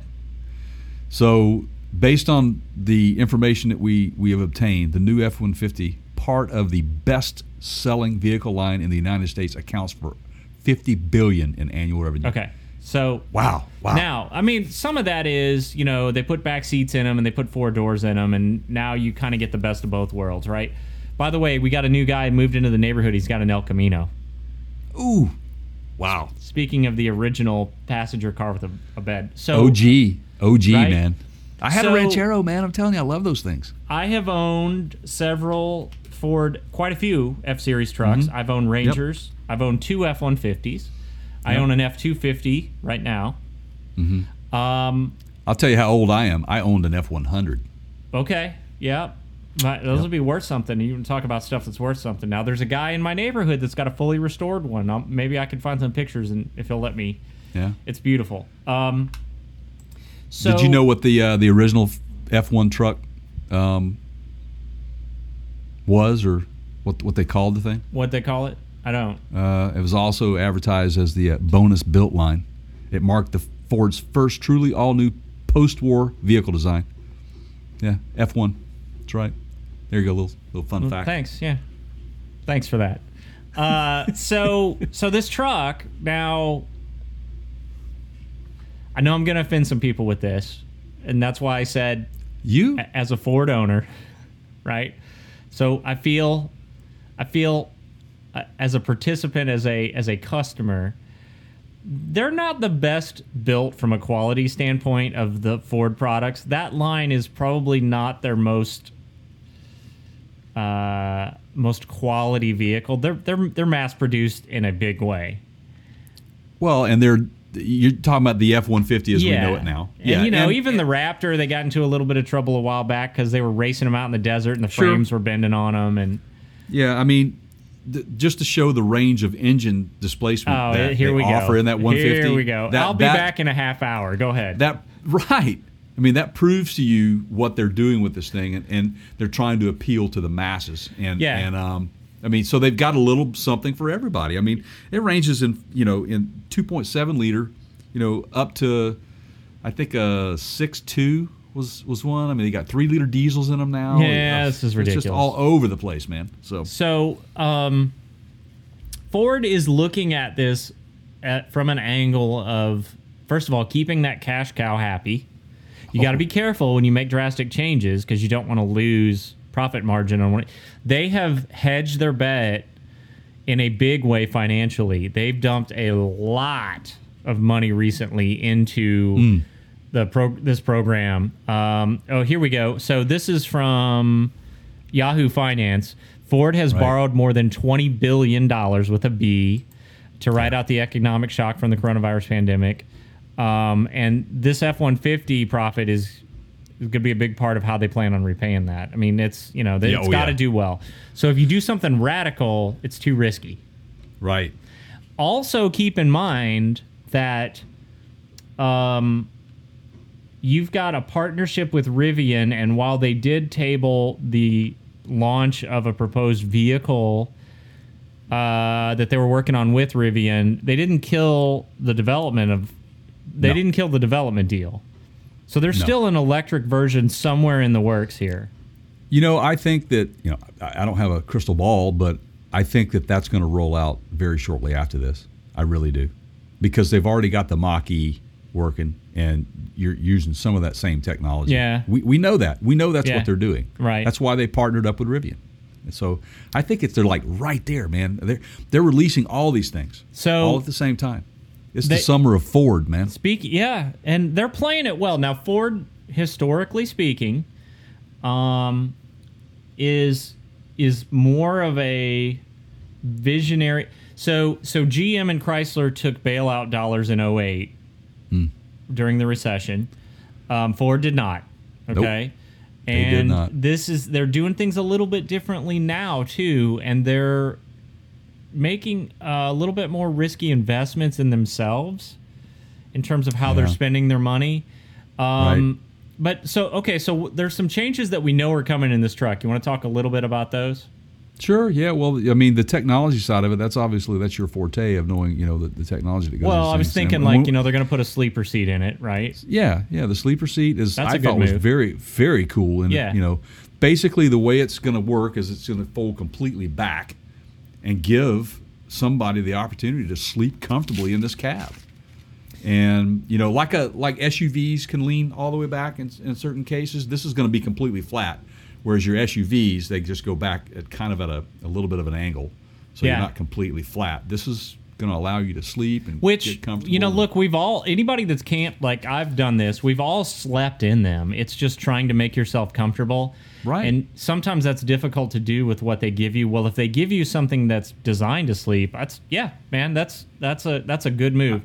So, based on the information that we, we have obtained, the new F 150, part of the best selling vehicle line in the United States, accounts for 50 billion in annual revenue. Okay, so Wow. Wow. Now, I mean, some of that is, you know, they put back seats in them and they put four doors in them, and now you kind of get the best of both worlds, right? By the way, we got a new guy moved into the neighborhood. He's got an El Camino. Ooh. Wow. Speaking of the original passenger car with a, a bed, so OG. OG, Right? man. I had So- a Ranchero, man. I'm telling you, I love those things. I have owned several Ford, quite a few F Series trucks. Mm-hmm. I've owned Rangers. I've owned two F one fifties. I own an F two fifty right now. Um, I'll tell you how old I am. I owned an F 100. Okay. Yeah. But those would be worth something. You can talk about stuff that's worth something. Now, there's a guy in my neighborhood that's got a fully restored one. I'll, maybe I can find some pictures, and if he'll let me, Yeah. it's beautiful. Um, so Did you know what the uh, the original F one truck um, was, or what what they called the thing? what they call it? I don't. Uh, it was also advertised as the uh, bonus built line. It marked the Ford's first truly all new post war vehicle design. Yeah, F one. That's right. There you go, little little fun fact. Thanks. Yeah. Thanks for that. Uh, [laughs] so so this truck now. I know I'm going to offend some people with this, and that's why I said You as a Ford owner, [laughs] right? So I feel, I feel, as a participant, as a as a customer, they're not the best built from a quality standpoint of the Ford products. That line is probably not their most uh, most quality vehicle. They're they're they're mass produced in a big way. well, and they're you're talking about the F one fifty as we know it now. And, you know, and- even the Raptor, they got into a little bit of trouble a while back because they were racing them out in the desert and the Sure. frames were bending on them. And Yeah, I mean, th- just to show the range of engine displacement oh, that here they we go. offer in that 150. Here we go. that- I'll be that- back in a half hour. Go ahead. That right. I mean, that proves to you what they're doing with this thing, and, and they're trying to appeal to the masses. And Yeah. and um, I mean, so they've got a little something for everybody. I mean, it ranges in you know in 2.7 liter, you know, up to I think a six two was was one. I mean, they got three liter diesels in them now. Yeah, It's- this is ridiculous. It's just all over the place, man. So So, um, Ford is looking at this at, from an angle of, first of all, keeping that cash cow happy. You got to be careful when you make drastic changes because you don't want to lose profit margin on what they have hedged their bet in a big way financially. They've dumped a lot of money recently into the pro this program. Um, oh, here we go. So this is from Yahoo Finance. Ford has Right. borrowed more than twenty billion dollars with a B to ride out the economic shock from the coronavirus pandemic. Um, and this F one fifty profit is is going to be a big part of how they plan on repaying that. I mean, it's you know, they, Yeah, it's oh, got to yeah. do well. So if you do something radical, it's too risky right. also keep in mind that um, you've got a partnership with Rivian, and while they did table the launch of a proposed vehicle uh, that they were working on with Rivian. They didn't kill the development of. They No. didn't kill the development deal. So there's No. still an electric version somewhere in the works here. You know, I think that you know I I don't have a crystal ball, but I think that that's going to roll out very shortly after this. I really do, because they've already got the Mach E working, and you're using some of that same technology. Yeah. we, we know that. We know that's Yeah. what they're doing. Right. That's why they partnered up with Rivian. And so I think it's they're like right there, man. They're they're releasing all these things So- all at the same time. It's They- the summer of Ford, man. Speak, yeah, and they're playing it well. Now, Ford, historically speaking, um, is is more of a visionary. So, so GM and Chrysler took bailout dollars in 08 Hmm. During the recession. Um, Ford did not. Okay. They And did not. this is they're doing things a little bit differently now too, and they're making a little bit more risky investments in themselves in terms of how they're spending their money. Um, Right. But so okay, so there's some changes that we know are coming in this truck. You want to talk a little bit about those? Sure. Yeah. Well, I mean, the technology side of it, that's obviously that's your forte of knowing, you know, the, the technology that goes. Well, I was thinking like when- you know they're going to put a sleeper seat in it, right? Yeah, yeah. The sleeper seat is That's I thought was very, very cool. And Yeah. you know, basically the way it's going to work is it's going to fold completely back and give somebody the opportunity to sleep comfortably in this cab. And you know, like a like SUVs can lean all the way back in, in certain cases. This is going to be completely flat, whereas your SUVs they just go back at kind of at a, a little bit of an angle, so Yeah. you're not completely flat. This is going to allow you to sleep and Which get comfortable. you know, look, we've all anybody that's camped like I've done this. We've all slept in them. It's just trying to make yourself comfortable, Right. And sometimes that's difficult to do with what they give you. Well, if they give you something that's designed to sleep, that's yeah, man, that's that's a that's a good move.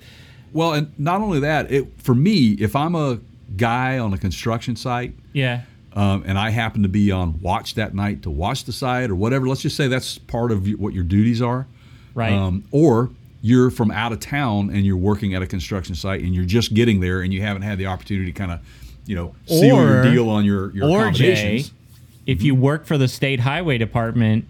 Well, and not only that, it for me, if I'm a guy on a construction site Yeah, um, and I happen to be on watch that night to watch the site or whatever, let's just say that's part of what your duties are, right. Um, or you're from out of town and you're working at a construction site and you're just getting there and you haven't had the opportunity to kind of, you know, seal your deal on your your or Jay, accommodations. if you work for the state highway department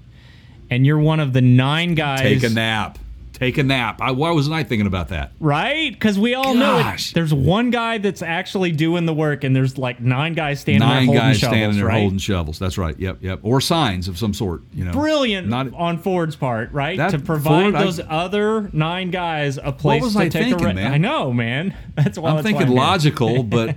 and you're one of the nine guys, Take a nap. Take a nap. I, why wasn't I thinking about that? right? Because we all know it. There's one guy that's actually doing the work, and there's like nine guys standing there Nine holding guys shovels, standing there right? holding shovels. That's right. Yep, yep. Or signs of some sort. You know, brilliant Not on Ford's part, right? That- to provide Ford, I- those other nine guys a place was to I take thinking, a re- man? I know, man. [laughs] That's why I'm that's why thinking here. logical, [laughs] but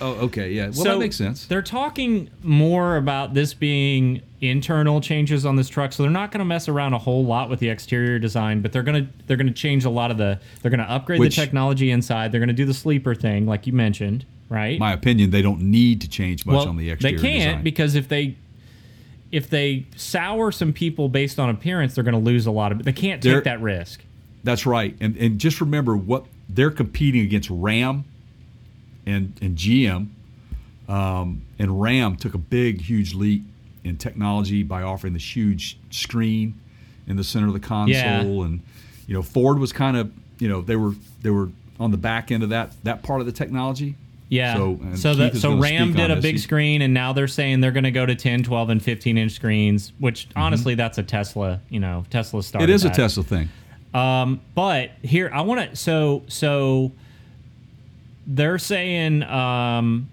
oh, okay, yeah. Well, so that makes sense. They're talking more about this being internal changes on this truck, so they're not going to mess around a whole lot with the exterior design, but they're going to they're going to change a lot of the they're going to upgrade Which- the technology inside. They're going to do the sleeper thing, like you mentioned, right? My opinion, they don't need to change much on the exterior They can't design. because if they if they sour some people based on appearance, they're going to lose a lot of. They can't take They're- that risk. That's right. And and just remember what they're competing against Ram and and GM. Um, and Ram took a big, huge leap in technology by offering this huge screen in the center of the console. Yeah. And you know, Ford was kind of you know they were they were on the back end of that that part of the technology. Yeah. So, So, and the, so Ram did a this. big screen, and now they're saying they're going to go to 10, 12, and 15 inch screens, which honestly, that's a Tesla, you know, Tesla started Mm-hmm. It is a. Tesla thing. Um, but here, I want to, so, so they're saying, um,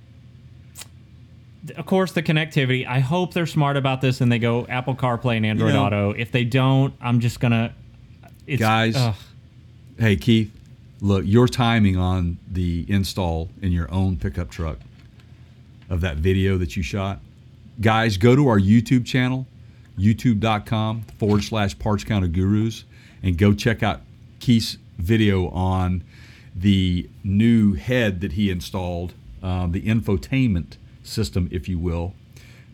of course, the connectivity. I hope they're smart about this and they go Apple CarPlay and Android know- Auto. If they don't, I'm just going to. It's, Guys, ugh. Hey Keith, look, your timing on the install in your own pickup truck of that video that you shot. Guys, go to our YouTube channel, youtube.com forward slash parts counter gurus, and go check out Keith's video on the new head that he installed, um, the infotainment system, if you will,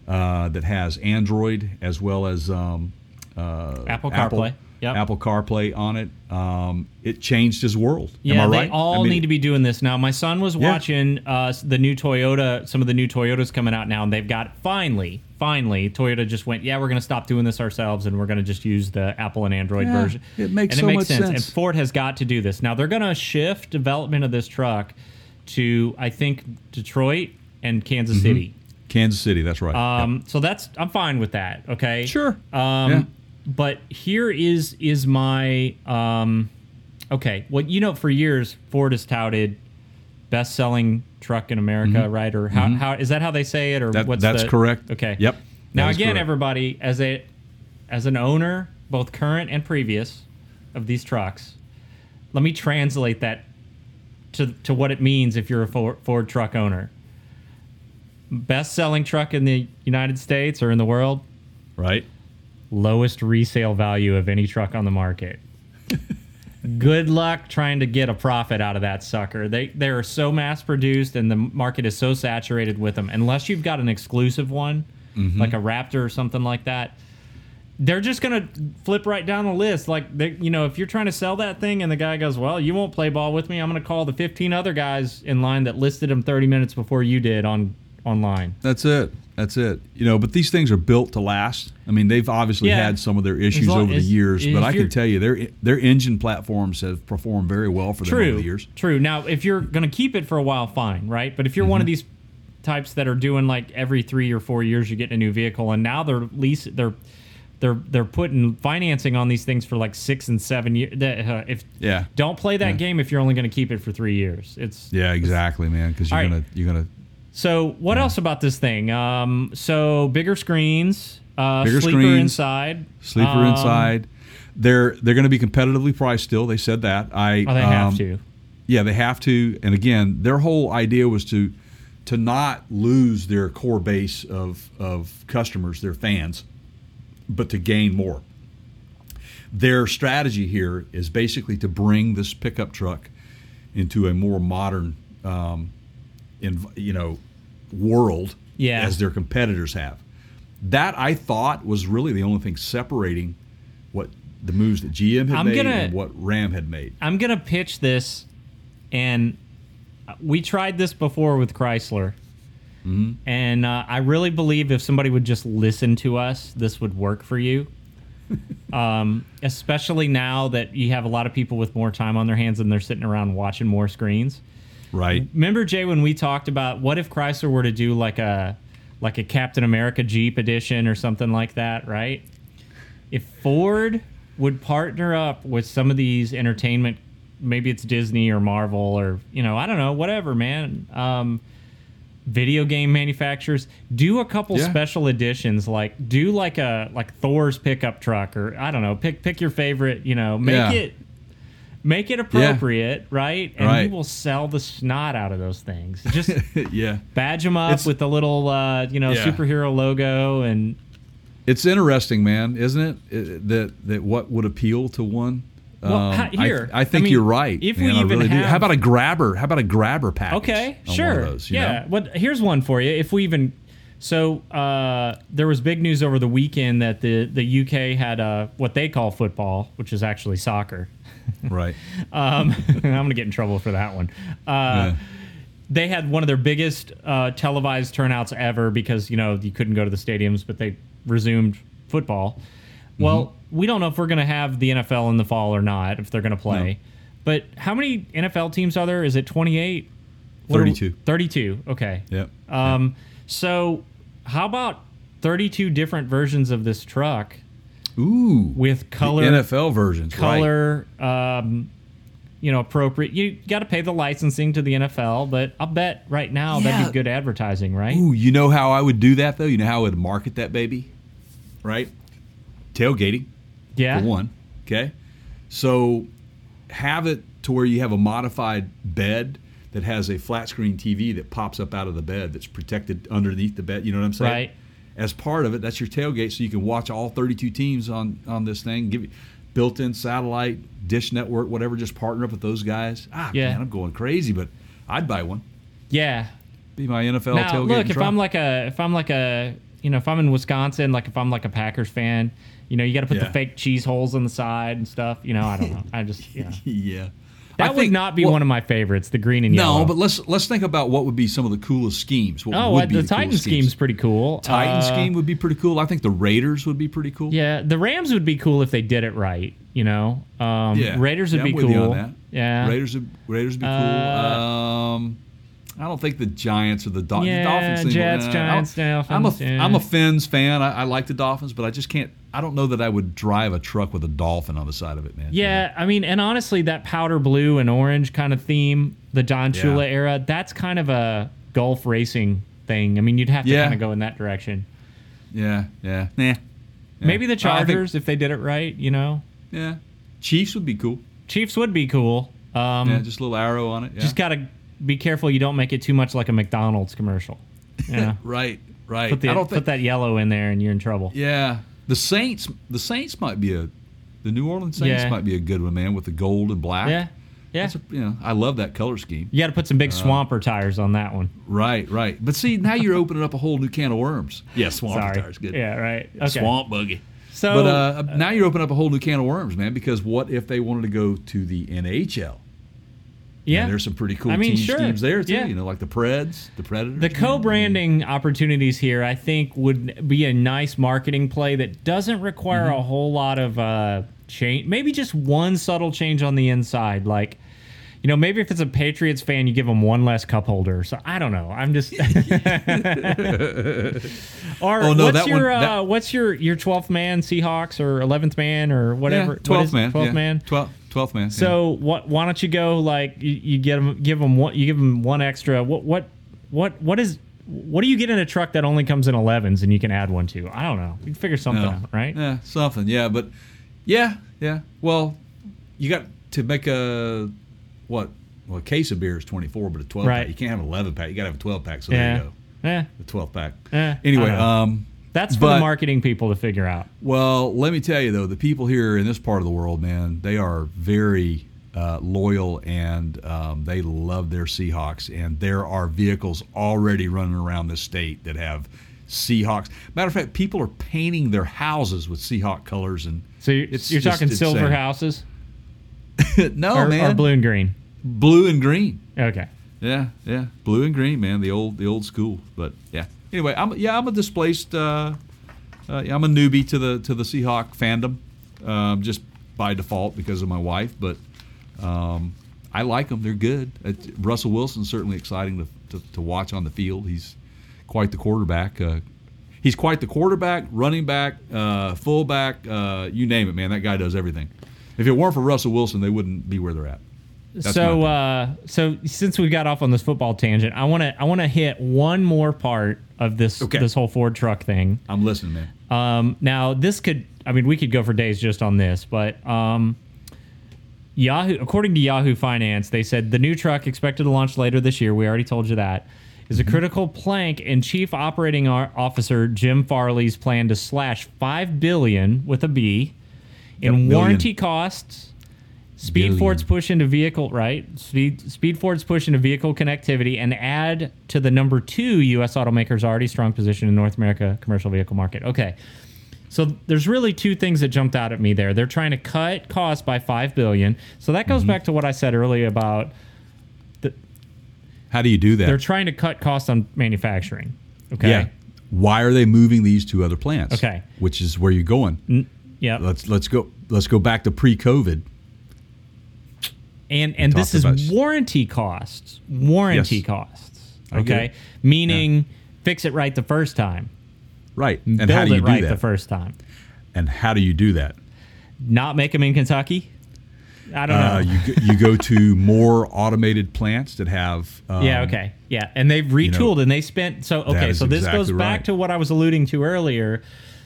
uh, that has Android as well as um, uh, Apple CarPlay. Yep. Apple CarPlay on it. Um, it changed his world. Yeah, Am I they right? all I mean, need to be doing this now. My son was Yeah. watching uh, the new Toyota, some of the new Toyotas coming out now, and they've got finally, finally, Toyota just went, yeah, we're going to stop doing this ourselves, and we're going to just use the Apple and Android Yeah, version. it makes and so it makes much sense. sense. And Ford has got to do this now. They're going to shift development of this truck to, I think, Detroit and Kansas Mm-hmm. City. Kansas City. That's right. Um, So that's I'm fine with that. Okay. Sure. Um, Yeah. but here is is my um, okay. Well, you know, for years Ford has touted best selling truck in America, right? Or how, how is that how they say it? Or Mm-hmm. That- what's that's the- correct. Okay. Yep. Now again, correct. everybody, as a as an owner, both current and previous, of these trucks, let me translate that to to what it means if you're a Ford, Ford truck owner. Best selling truck in the United States or in the world, Right. lowest resale value of any truck on the market. [laughs] Good luck trying to get a profit out of that sucker. They they are so mass produced and the market is so saturated with them. Unless you've got an exclusive one, mm-hmm. like a Raptor or something like that, they're just gonna flip right down the list. Like they, you know, if you're trying to sell that thing and the guy goes, "Well, you won't play ball with me. I'm gonna call the 15 other guys in line that listed them 30 minutes before you did on online." That's it. That's it. You know, but these things are built to last. I mean, they've obviously Yeah. had some of their issues long over the years, but I can tell you their their engine platforms have performed very well for them True. over the years. True. Now, if you're going to keep it for a while, fine, right? But if you're one of Mm-hmm. these types that are doing like every three or four years, you're getting a new vehicle, and now they're lease they're they're they're putting financing on these things for like six and seven years. Uh, if Yeah. don't play that Yeah. game if you're only going to keep it for three years. It's Yeah, exactly, man. Because you're right. gonna you're gonna so. What else about this thing? Um, so bigger screens, uh, Bigger sleeper screens, inside, sleeper Um, inside. They're they're going to be competitively priced still. They said that. I Oh, they have um, to. Yeah, they have to. And again, their whole idea was to to not lose their core base of of customers, their fans, but to gain more. Their strategy here is basically to bring this pickup truck into a more modern, um, in, you know, world Yeah. as their competitors have. That I thought was really the only thing separating what the moves that GM had I'm made gonna- and what Ram had made. I'm gonna pitch this, and we tried this before with Chrysler, Mm-hmm. and uh, I really believe if somebody would just listen to us, this would work for you. [laughs] um, especially now that you have a lot of people with more time on their hands and they're sitting around watching more screens. Right. Remember Jay when we talked about what if Chrysler were to do like a like a Captain America Jeep edition or something like that, right? If Ford would partner up with some of these entertainment, maybe it's Disney or Marvel or you know I don't know whatever man, um, video game manufacturers do a couple Yeah. special editions like do like a like Thor's pickup truck or I don't know pick pick your favorite you know make Yeah. it make it appropriate right and Right. you will sell the snot out of those things just [laughs] yeah. badge them up It's- with the little uh, you know Yeah. superhero logo and It's interesting, man, isn't it? It- That that what would appeal to one. Well, Um, ha- I- here, I, think I mean, you're right. if man, we I even really do. How about a grabber? How about a grabber package? Okay, sure. Those, yeah. know? Well, here's one for you. If we even so, uh, there was big news over the weekend that the the UK had uh, what they call football, which is actually soccer. [laughs] Right. Um, [laughs] I'm gonna get in trouble for that one. Uh, Yeah. They had one of their biggest uh, televised turnouts ever because you know you couldn't go to the stadiums, but they resumed football. Well, Mm-hmm. we don't know if we're going to have the NFL in the fall or not, if they're going to play. No. But how many NFL teams are there? Is it 28? 32. 32. Okay. Yep. Um, so how about 32 different versions of this truck Ooh. with color the NFL versions. Right. color um, you know appropriate you got to pay the licensing to the NFL but I'll bet right now that'd be good advertising right Ooh, you know how I would do that though? You know how I would market that baby? Right? Tailgating. yeah for one. Okay, so have it to where you have a modified bed that has a flat screen TV that pops up out of the bed that's protected underneath the bed. You know what I'm saying? Right. As part of it, that's your tailgate, so you can watch all 32 teams on on this thing. Give you built-in satellite, dish network, whatever. Just partner up with those guys. Ah, Yeah. man, I'm going crazy, but I'd buy one. yeah Be my NFL now tailgate. look if I'm like a if I'm like a you know if I'm in Wisconsin like if I'm like a Packers fan you know you got to put Yeah. the fake cheese holes on the side and stuff you know I don't know I just [laughs] yeah yeah. That I would think- not be well, one of my favorites the green and yellow No, but let's let's think about what would be some of the coolest schemes. What oh would uh, be the, the, Titan schemes? pretty cool Titan Uh, scheme would be pretty cool. I think the Raiders would be pretty cool. Yeah, the Rams would be cool if they did it right. You know, um, Yeah. Raiders would Yeah, be I'm with you cool. on that. Yeah, Raiders would Raiders would be cool. Uh, Um, I don't think the Giants or the, Dol- Yeah, the Dolphins. Jets, uh, Giants, I'm, Dolphins, I'm yeah. a am a Fins fan. I, I like the Dolphins, but I just can't. I don't know that I would drive a truck with a dolphin on the side of it, man. Yeah, I mean, and honestly, that powder blue and orange kind of theme, the Don Yeah. Shula era, that's kind of a Gulf racing thing. I mean, you'd have to Yeah. kind of go in that direction. yeah, yeah, yeah. Maybe the I think- Chargers, if they did it right, you know. Yeah, Chiefs would be cool. Chiefs would be cool. Um, Yeah, just a little arrow on it. Yeah. Just got to be careful you don't make it too much like a McDonald's commercial. [laughs] Yeah. right, right. put, the, I don't put think. that yellow in there and you're in trouble. Yeah, the Saints. The Saints might be a. The New Orleans Saints Yeah. might be a good one, man, with the gold and black. Yeah. Yeah. That's a, you know, I love that color scheme. You got to put some big swamper tires on that one. Right, right. But see, now you're opening up a whole new can of worms. Yeah, swamper Sorry. tire's good. Yeah, right. Okay. Swamp buggy. So, But uh, now you're opening up a whole new can of worms, man. Because what if they wanted to go to the NHL? Yeah. And there's some pretty cool I mean, team sure. schemes there too. Yeah. You know, like the Preds, the Predators. The co-branding opportunities here, I think, would be a nice marketing play that doesn't require Mm-hmm. a whole lot of uh, change. Maybe just one subtle change on the inside, like. You know, maybe if it's a Patriots fan, you give them one less cup holder. So I don't know. I'm just. [laughs] or Oh, no, what's your one- that- uh, what's your your twelfth man Seahawks or eleventh man or whatever? yeah, twelfth man, Twelfth yeah. man. 12th, 12th man. yeah. So what? Why don't you go like you, you get them, give them one, you give them one extra. What what what what is what do you get in a truck that only comes in 11s and you can add one to? I don't know. You can figure something No. out, right? Yeah, something. Yeah, but yeah, yeah. Well, you got to make a what? Well, a case of beer is 24, but a 12 Right. pack. You can't have an 11 pack. You got to have a 12 pack. So there you go. Yeah. The 12 pack. Eh, anyway, um, That's for but- the marketing people to figure out. Well, let me tell you though, the people here in this part of the world, man, they are very uh, loyal and um, they love their Seahawks. And there are vehicles already running around the state that have Seahawks. Matter of fact, people are painting their houses with Seahawk colors and So you're, It's you're talking silver houses [laughs] no or, man, or blue and green. blue and green. Okay. Yeah, yeah, blue and green, man. The old, the old school. But yeah. Anyway, I'm yeah, I'm a displaced. Uh, uh, yeah, I'm a newbie to the to the Seahawk fandom, um, just by default because of my wife. But um, I like them. They're good. Russell Wilson's certainly exciting to, to, to watch on the field. He's quite the quarterback. Uh, he's quite the quarterback, running back, uh, fullback. Uh, you name it, man. That guy does everything. If it weren't for Russell Wilson, they wouldn't be where they're at. That's so uh, so since we got off on this football tangent, I want to I want to hit one more part of this Okay. this whole Ford truck thing. I'm listening, man. Um, now this could, I mean, we could go for days just on this, but um, Yahoo, according to Yahoo Finance, they said the new truck expected to launch later this year. We already told you that is a critical plank in Chief Operating Officer Jim Farley's plan to slash five billion with a B in warranty costs. Speed Billion. Ford's push into vehicle right. Speed Speed Ford's push into vehicle connectivity and add to the number two U.S. automaker's already strong position in North America commercial vehicle market. Okay, so there's really two things that jumped out at me there. They're trying to cut costs by five billion. So that Mm-hmm. goes back to what I said earlier about The, How do you do that? they're trying to cut costs on manufacturing. Okay. Yeah. Why are they moving these two other plants? Okay. Which is where you're going. Yeah. Let's let's go let's go back to pre-COVID. And and this is about- warranty costs. Warranty Yes. costs. Okay. Meaning fix it right the first time. Right. And build how do you it do right that? the first time. and how do you do that? Not make them in Kentucky. I don't Uh, know. you go- you go to [laughs] more automated plants that have um, yeah. Okay. Yeah. And they've retooled know, and they spent so okay. So this exactly goes back right. to what I was alluding to earlier.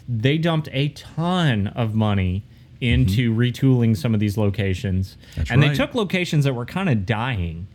They dumped a ton of money into retooling some of these locations, Mm-hmm. That's and they took locations that were kind of dying.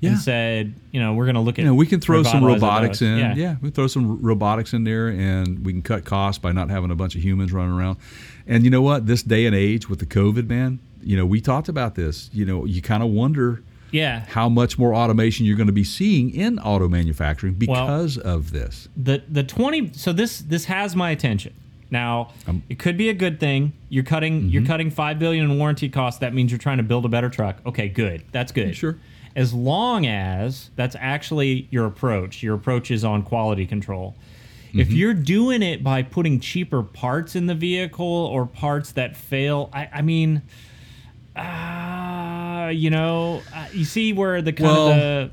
Yeah. And said, you know, we're going to look at. You know, we can throw some robotics in. Yeah. Yeah. we throw some robotics in there, and we can cut costs by not having a bunch of humans running around. And you know what? This day and age with the COVID, man, you know, we talked about this. You know, you kind of wonder Yeah. how much more automation you're going to be seeing in auto manufacturing because of this. the the 20 so this this has my attention now Um, it could be a good thing. You're cutting you're cutting 5 billion in warranty costs. That means you're trying to build a better truck. Okay good. That's good. Sure. as long as that's actually your approach. Your approach is on quality control. If you're doing it by putting cheaper parts in the vehicle or parts that fail i, I mean uh, you know uh, you see where the kind Well, of the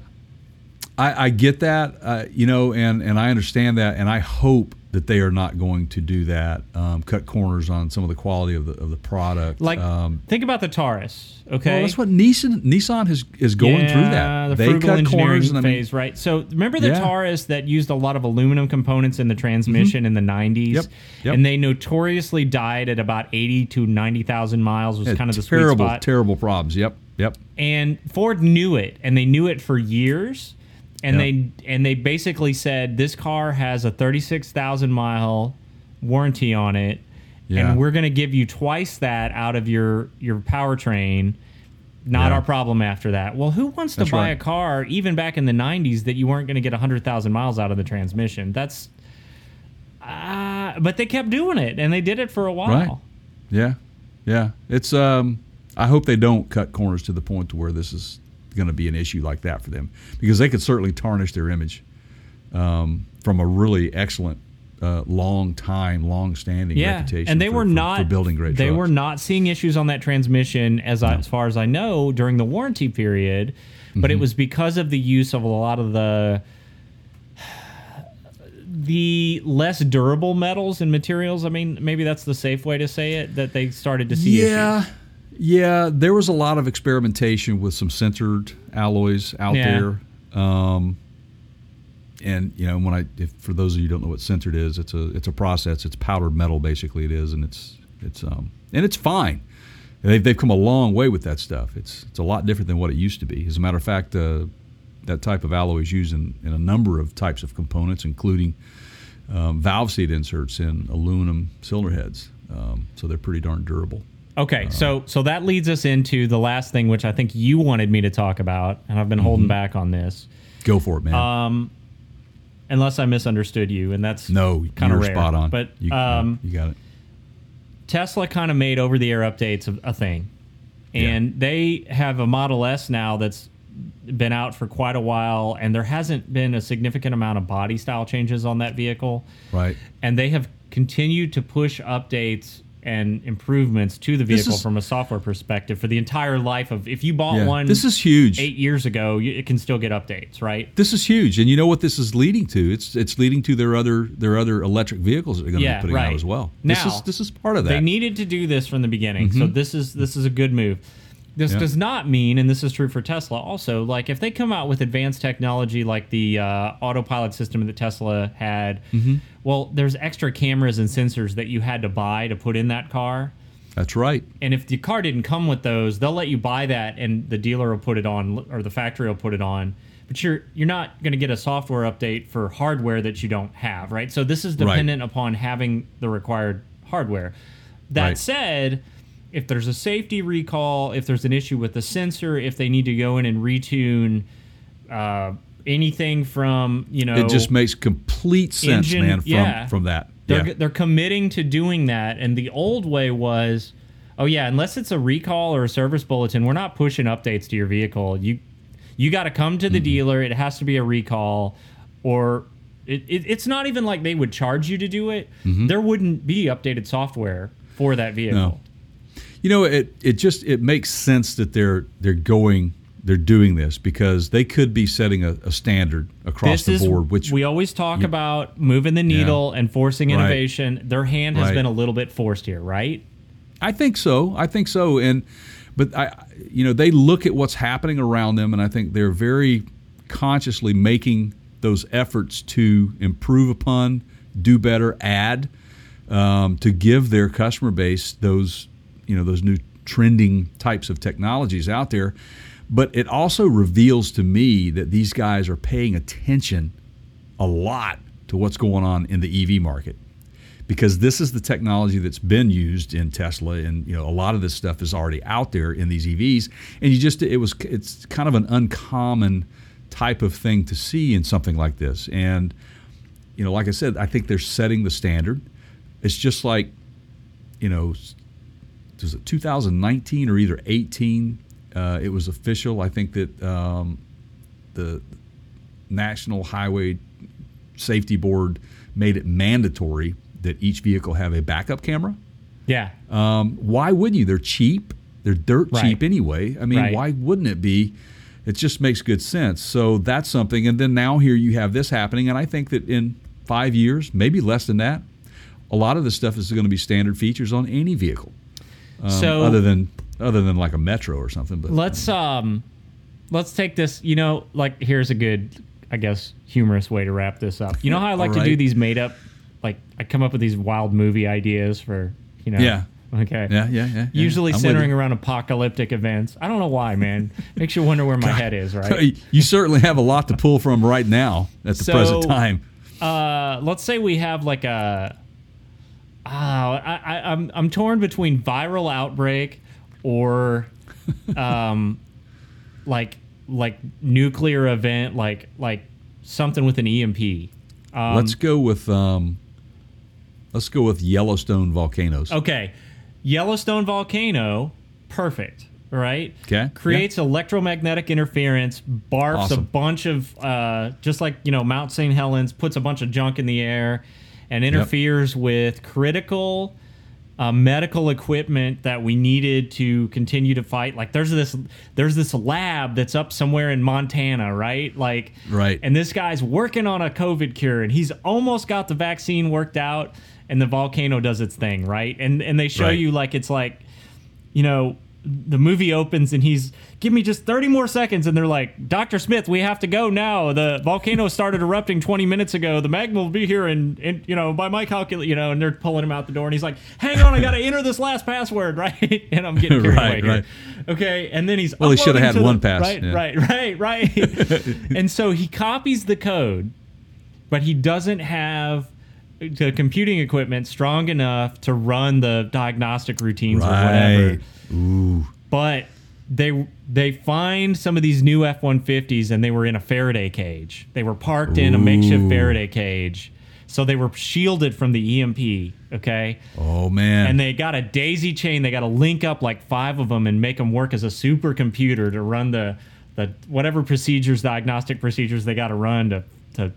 I, I get that, uh, you know, and, and I understand that, and I hope that they are not going to do that, um, cut corners on some of the quality of the of the product. Like, um, think about the Taurus. Okay, well, that's what Nissan Nissan is is going yeah, through that. The they frugal cut engineering corners, and I mean, phase, right? So remember the Yeah. Taurus that used a lot of aluminum components in the transmission in the '90s, Yep. Yep. and they notoriously died at about 80 to 90,000 miles. Was had kind of the sweet terrible, spot. terrible problems. Yep, yep. and Ford knew it, and they knew it for years. And Yeah. they and they basically said this car has a thirty six thousand mile warranty on it, Yeah. and we're going to give you twice that out of your your powertrain. Not Yeah. our problem after that. Well, who wants to That's buy right. a car even back in the '90s that you weren't going to get hundred thousand miles out of the transmission? That's, uh, but they kept doing it, and they did it for a while. Right. Yeah, yeah. It's. Um, I hope they don't cut corners to the point to where this is going to be an issue like that for them, because they could certainly tarnish their image um, from a really excellent, uh, long time, long standing yeah, reputation. and they for- were not for building great. They trucks. were not seeing issues on that transmission, as I, as far as I know, during the warranty period. But Mm-hmm. it was because of the use of a lot of the [sighs] the less durable metals and materials. I mean, maybe that's the safe way to say it. That they started to see Yeah, issues. Yeah. There was a lot of experimentation with some sintered alloys out Yeah. there. Um, and you know, when I, if, for those of you who don't know what sintered is, it's a it's a process. It's powdered metal, basically. It is, and it's it's um and it's fine. They've, they've come a long way with that stuff. It's it's a lot different than what it used to be. As a matter of fact, uh, that type of alloy is used in, in a number of types of components, including um, valve seat inserts in aluminum cylinder heads. Um, so they're pretty darn durable. Okay, so so that leads us into the last thing, which I think you wanted me to talk about, and I've been Mm-hmm. holding back on this, Go for it, man. um, unless I misunderstood you, and that's no, kinda rare. spot on. But you, um, you got it. Tesla kind of made over the air updates a, a thing. And they have a Model S now that's been out for quite a while, and there hasn't been a significant amount of body style changes on that vehicle. Right. And they have continued to push updates and improvements to the vehicle is- from a software perspective for the entire life of. If you bought Yeah. one, This is huge. eight years ago, you, it can still get updates, right? This is huge, and you know what this is leading to? It's it's leading to their other their other electric vehicles that they're going to Yeah, be putting right. out as well. this Now, is this is part of that. They needed to do this from the beginning, so this is this is a good move. This Yeah. does not mean, and this is true for Tesla also, like if they come out with advanced technology like the uh, autopilot system that Tesla had, well, there's extra cameras and sensors that you had to buy to put in that car. That's right. And if the car didn't come with those, they'll let you buy that, and the dealer will put it on, or the factory will put it on. But you're you're not going to get a software update for hardware that you don't have, right? So this is Right. dependent upon having the required hardware. That Right. said, if there's a safety recall, if there's an issue with the sensor, if they need to go in and retune uh, anything from you know It just makes complete sense, Engine- man. From yeah. from that. they're yeah. they're committing to doing that, and the old way was, oh yeah, unless it's a recall or a service bulletin, we're not pushing updates to your vehicle. You you got to come to the Mm-hmm. dealer. It has to be a recall, or it, it, it's not even like they would charge you to do it. There wouldn't be updated software for that vehicle. Mm-hmm. No. You know, it it just it makes sense that they're they're going they're doing this because they could be setting a, a standard across This the is board, which we always talk about moving the needle and forcing Right. innovation. Their hand has Right. been a little bit forced here, right? I think so. I think so. And but I, you know, they look at what's happening around them, and I think they're very consciously making those efforts to improve upon, do better, add, um, to give their customer base those, you know, those new trending types of technologies out there. But it also reveals to me that these guys are paying attention a lot to what's going on in the EV market because this is the technology that's been used in Tesla, and you know a lot of this stuff is already out there in these EVs. And you just it was it's kind of an uncommon type of thing to see in something like this. And you know, like I said, I think they're setting the standard. It's just like you know, was it 2019 or either 18? Uh, it was official. I think that um, the National Highway Safety Board made it mandatory that each vehicle have a backup camera. Yeah. Um, why wouldn't you? They're cheap. They're dirt Right. cheap anyway. I mean, Right. why wouldn't it be? It just makes good sense. So that's something. And then now here you have this happening, and I think that in five years, maybe less than that, a lot of this stuff is going to be standard features on any vehicle, um, So- other than other than like a Metro or something. But Let's um, let's take this. You know, like here's a good, I guess, humorous way to wrap this up. You know how I like to do these made up, like I come up with these wild movie ideas for you know. Yeah. Okay. yeah, yeah, yeah. yeah. Usually I'm centering around apocalyptic events. I don't know why, man. Makes you wonder where my head is, right? [laughs] You certainly have a lot to pull from right now at the So- present time. uh, let's say we have like a. Oh, I, I, I'm I'm torn between viral outbreak or, [laughs] um, like like nuclear event, like like something with an EMP. Um, let's go with um, let's go with Yellowstone volcanoes. Okay, Yellowstone volcano, perfect. Right. Okay, Creates electromagnetic interference, barfs a bunch of uh, just like you know Mount St. Helens puts a bunch of junk in the air, and interferes with critical uh, medical equipment that we needed to continue to fight. Like there's this there's this lab that's up somewhere in Montana, right? Like Right. and this guy's working on a COVID cure, and he's almost got the vaccine worked out, and the volcano does its thing, right? And and they show Right. you like it's like, you know, the movie opens and he's give me just 30 more seconds and they're like dr smith we have to go now the volcano started erupting 20 minutes ago the magma will be here and, and you know by my calculate you know and they're pulling him out the door and he's like hang on i gotta enter this last password [laughs] right and i'm getting carried [laughs] Right, away right. here. okay and then he's Well, he shoulda had to the- one pass, right yeah. right right right [laughs] and so he copies the code but he doesn't have the computing equipment strong enough to run the diagnostic routines or whatever Right. Ooh. but they they find some of these new F-150s and they were in a Faraday cage. They were parked in a makeshift Faraday cage. So they were shielded from the EMP, okay? Oh man. And they got a daisy chain. They got to link up like five of them and make them work as a supercomputer to run the the whatever procedures, diagnostic procedures they got to run to to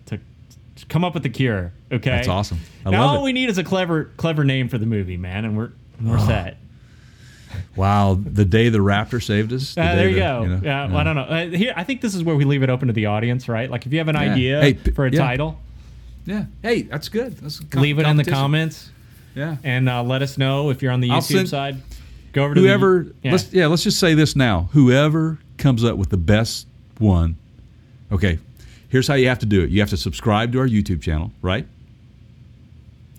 come up with the cure. Okay, That's awesome. I now love all it. we need is a clever clever name for the movie, man, and we're we're set. wow. The day the Raptor saved us. the Uh, there you the- go. know, yeah, I don't know. Uh, here, I think this is where we leave it open to the audience, right? Like, if you have an Yeah. idea Hey, p- for a yeah. title, Yeah. Hey, that's good. That's com- leave it in the comments Yeah. and uh, let us know if you're on the YouTube send- side. Go over to Whoever. The, yeah. Let's yeah. Let's just say this now. Whoever comes up with the best one. Okay. Here's how you have to do it. You have to subscribe to our YouTube channel, right?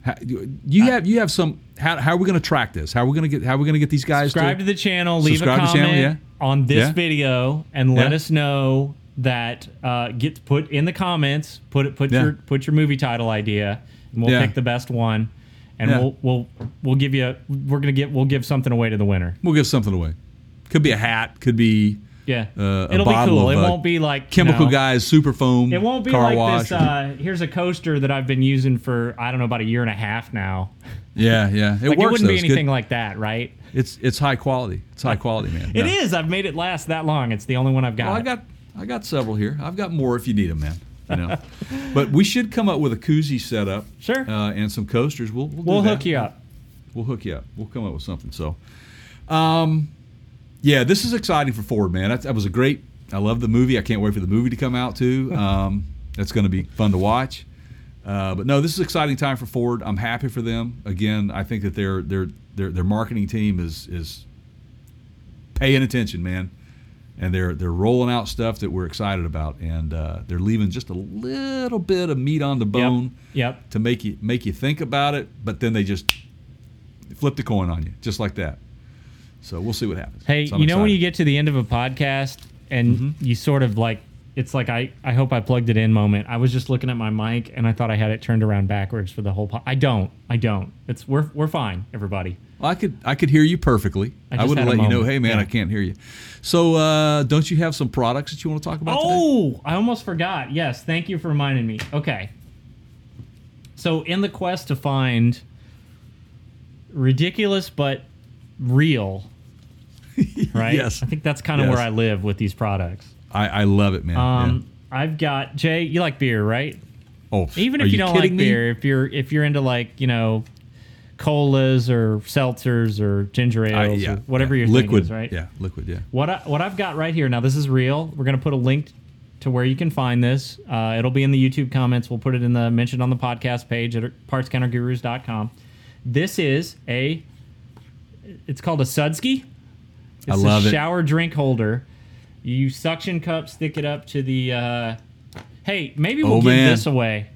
How, you have you have some. How, how are we going to track this? How are we going to get? How are we going to get these guys subscribe to to? the channel, leave a comment channel, yeah. on this Yeah. video, and let Yeah. us know that uh, get put in the comments. Put it. Put your put your movie title idea, and we'll pick the best one. And we'll we'll we'll give you. We're gonna get. We'll give something away to the winner. We'll give something away. Could be a hat. Could be Yeah, Uh, it'll be cool. of, It uh, won't be like chemical know, guys, super foam. It won't be car like wash. this. Uh, here's a coaster that I've been using for I don't know about a year and a half now. yeah, yeah. It Like works. it wouldn't though. be anything like that, right? It's it's high quality. It's high quality, man. It No. is. I've made it last that long. It's the only one I've got. Well, I got I got several here. I've got more if you need them, man. You know, [laughs] but we should come up with a koozie setup. Sure. Uh, and some coasters. We'll we'll, we'll hook you up. We'll hook you up. We'll come up with something. So, um, yeah, this is exciting for Ford, man. That, that was a great. I love the movie. I can't wait for the movie to come out too. [laughs] Um, that's going to be fun to watch. Uh, but no, this is an exciting time for Ford. I'm happy for them. Again, I think that their their their their marketing team is is paying attention, man, and they're they're rolling out stuff that we're excited about, and uh, they're leaving just a little bit of meat on the bone Yep. to make you make you think about it, but then they just flip the coin on you, just like that. So we'll see what happens. Hey, So you know when you get to the end of a podcast and Mm-hmm. you sort of like it's like I, I hope I plugged it in moment. I was just looking at my mic and I thought I had it turned around backwards for the whole po- I don't. I don't. It's we're we're fine, everybody. Well, I could I could hear you perfectly. I I, would have let you know, hey man, Yeah. I can't hear you. So uh, don't you have some products that you want to talk about today? Oh, I almost forgot. Yes, thank you for reminding me. Okay. So, in the quest to find ridiculous but real, [laughs] right? Yes. I think that's kind of Yes. where I live with these products. I, I love it, man. Um, I've got Jay. You like beer, right? Oh, Even if you, don't like me? beer, if you're if you're into like you know colas or seltzers or ginger I- ales yeah, or whatever yeah. your thing liquid, is, right? Yeah, liquid. Yeah. What I, what I've got right here now, this is real. We're gonna put a link to where you can find this. Uh, it'll be in the YouTube comments. We'll put it in the mentioned on the podcast page at partscountergurus.com. This is a. It's called a Sudski. It's I love a it. shower drink holder. You suction cup, stick it up to the. Uh, hey, maybe we'll Oh, give man. this away.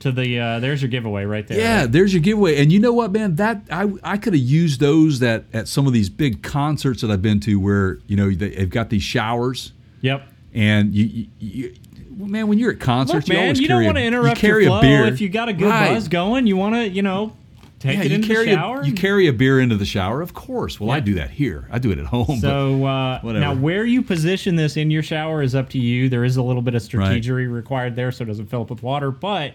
To the uh, there's your giveaway right there. Yeah, there's your giveaway. And you know what, man? That I I could have used those that at some of these big concerts that I've been to, where you know they, they've got these showers, Yep. and you, you, you well, man, when you're at concerts, Look, you man, always you don't want to interrupt you carry your a flow. beer. If you got a good Right. buzz going, you want to, you know, take Yeah, it you carry the shower. A, you carry a beer into the shower, of course. Well, I Yeah. do that here. I do it at home. So uh, whatever. now, where you position this in your shower is up to you. There is a little bit of strategery required there, so it doesn't fill up with water. But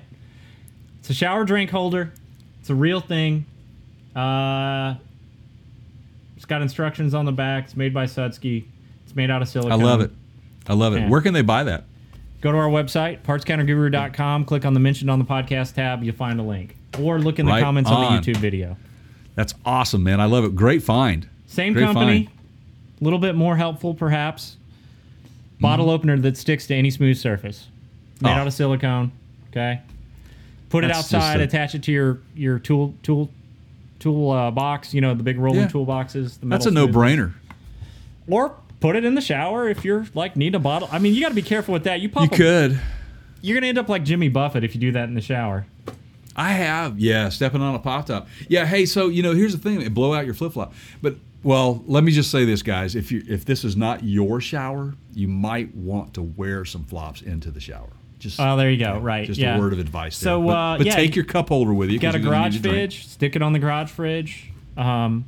it's a shower drink holder. It's a real thing. Uh, it's got instructions on the back. It's made by Sudski. It's made out of silicone. I love it. I love it. Where can they buy that? Go to our website, partscounterguru.com. Click on the mentioned on the podcast tab. You'll find a link, or look in the Right comments on on. the YouTube video. That's awesome, man. I love it. Great find. Same Great company, a little bit more helpful, perhaps. Bottle opener that sticks to any smooth surface, made. Oh. out of silicone. Okay, put it That's just outside, a- attach it to your your tool tool tool uh, box. You know the big rolling Yeah. tool boxes. The That's a no brainer. Or put it in the shower if you're like need a bottle. I mean, you got to be careful with that. You pop. You a- could. You're gonna end up like Jimmy Buffett if you do that in the shower. I have, yeah, stepping on a pop top. Yeah, hey, so you know, here's the thing: blow out your flip flop. But well, let me just say this, guys: if you if this is not your shower, you might want to wear some flops into the shower. Just Oh, there you go. Right. just yeah. a word of advice. So, there. but, uh, but yeah, take your cup holder with you. Got a garage fridge, stick it on the garage fridge. Um,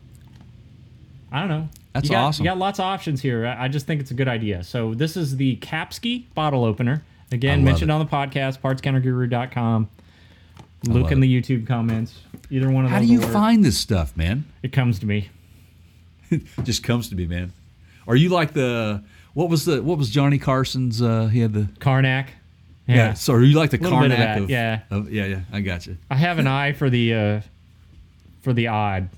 I don't know. That's you got, awesome. You got lots of options here. I just think it's a good idea. So this is the Capski bottle opener. Again, mentioned it. on the podcast, partscounterguru.com. Look in the YouTube comments. Either one of them. How do you find this stuff, man? It comes to me. [laughs] Just comes to me, man. Are you like the what was the what was Johnny Carson's? Uh, he had the Carnac. yeah. So are you like the bit of Carnac of, yeah. of yeah yeah? I got you. I have an eye for the uh, for the odd.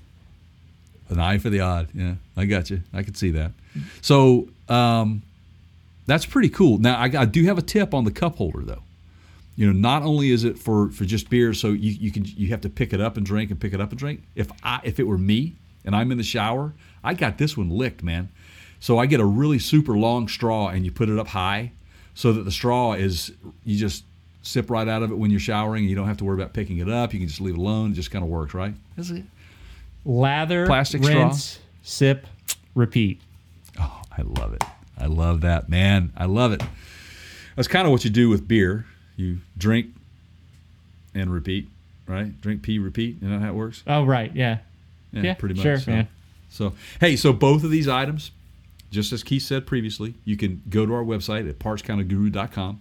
An eye for the odd. Yeah, I got you. I could see that. So um, that's pretty cool. Now I, I do have a tip on the cup holder though. You know, not only is it for for just beer, so you, you can you have to pick it up and drink and pick it up and drink. If I if it were me and I'm in the shower, I got this one licked, man. So I get a really super long straw and you put it up high, so that the straw is you just sip right out of it when you're showering. You don't have to worry about picking it up. You can just leave it alone. It just kind of works, right? That's it. Lather, Plastic straw? sip, repeat. Oh, I love it. I love that, man. I love it. That's kind of what you do with beer. You drink and repeat, right? Drink, pee, repeat. You know how it works? Oh, right. Yeah. Yeah, Yeah, pretty much. sure, so, man. So, hey, so both of these items, just as Keith said previously, you can go to our website at partscounterguru.com,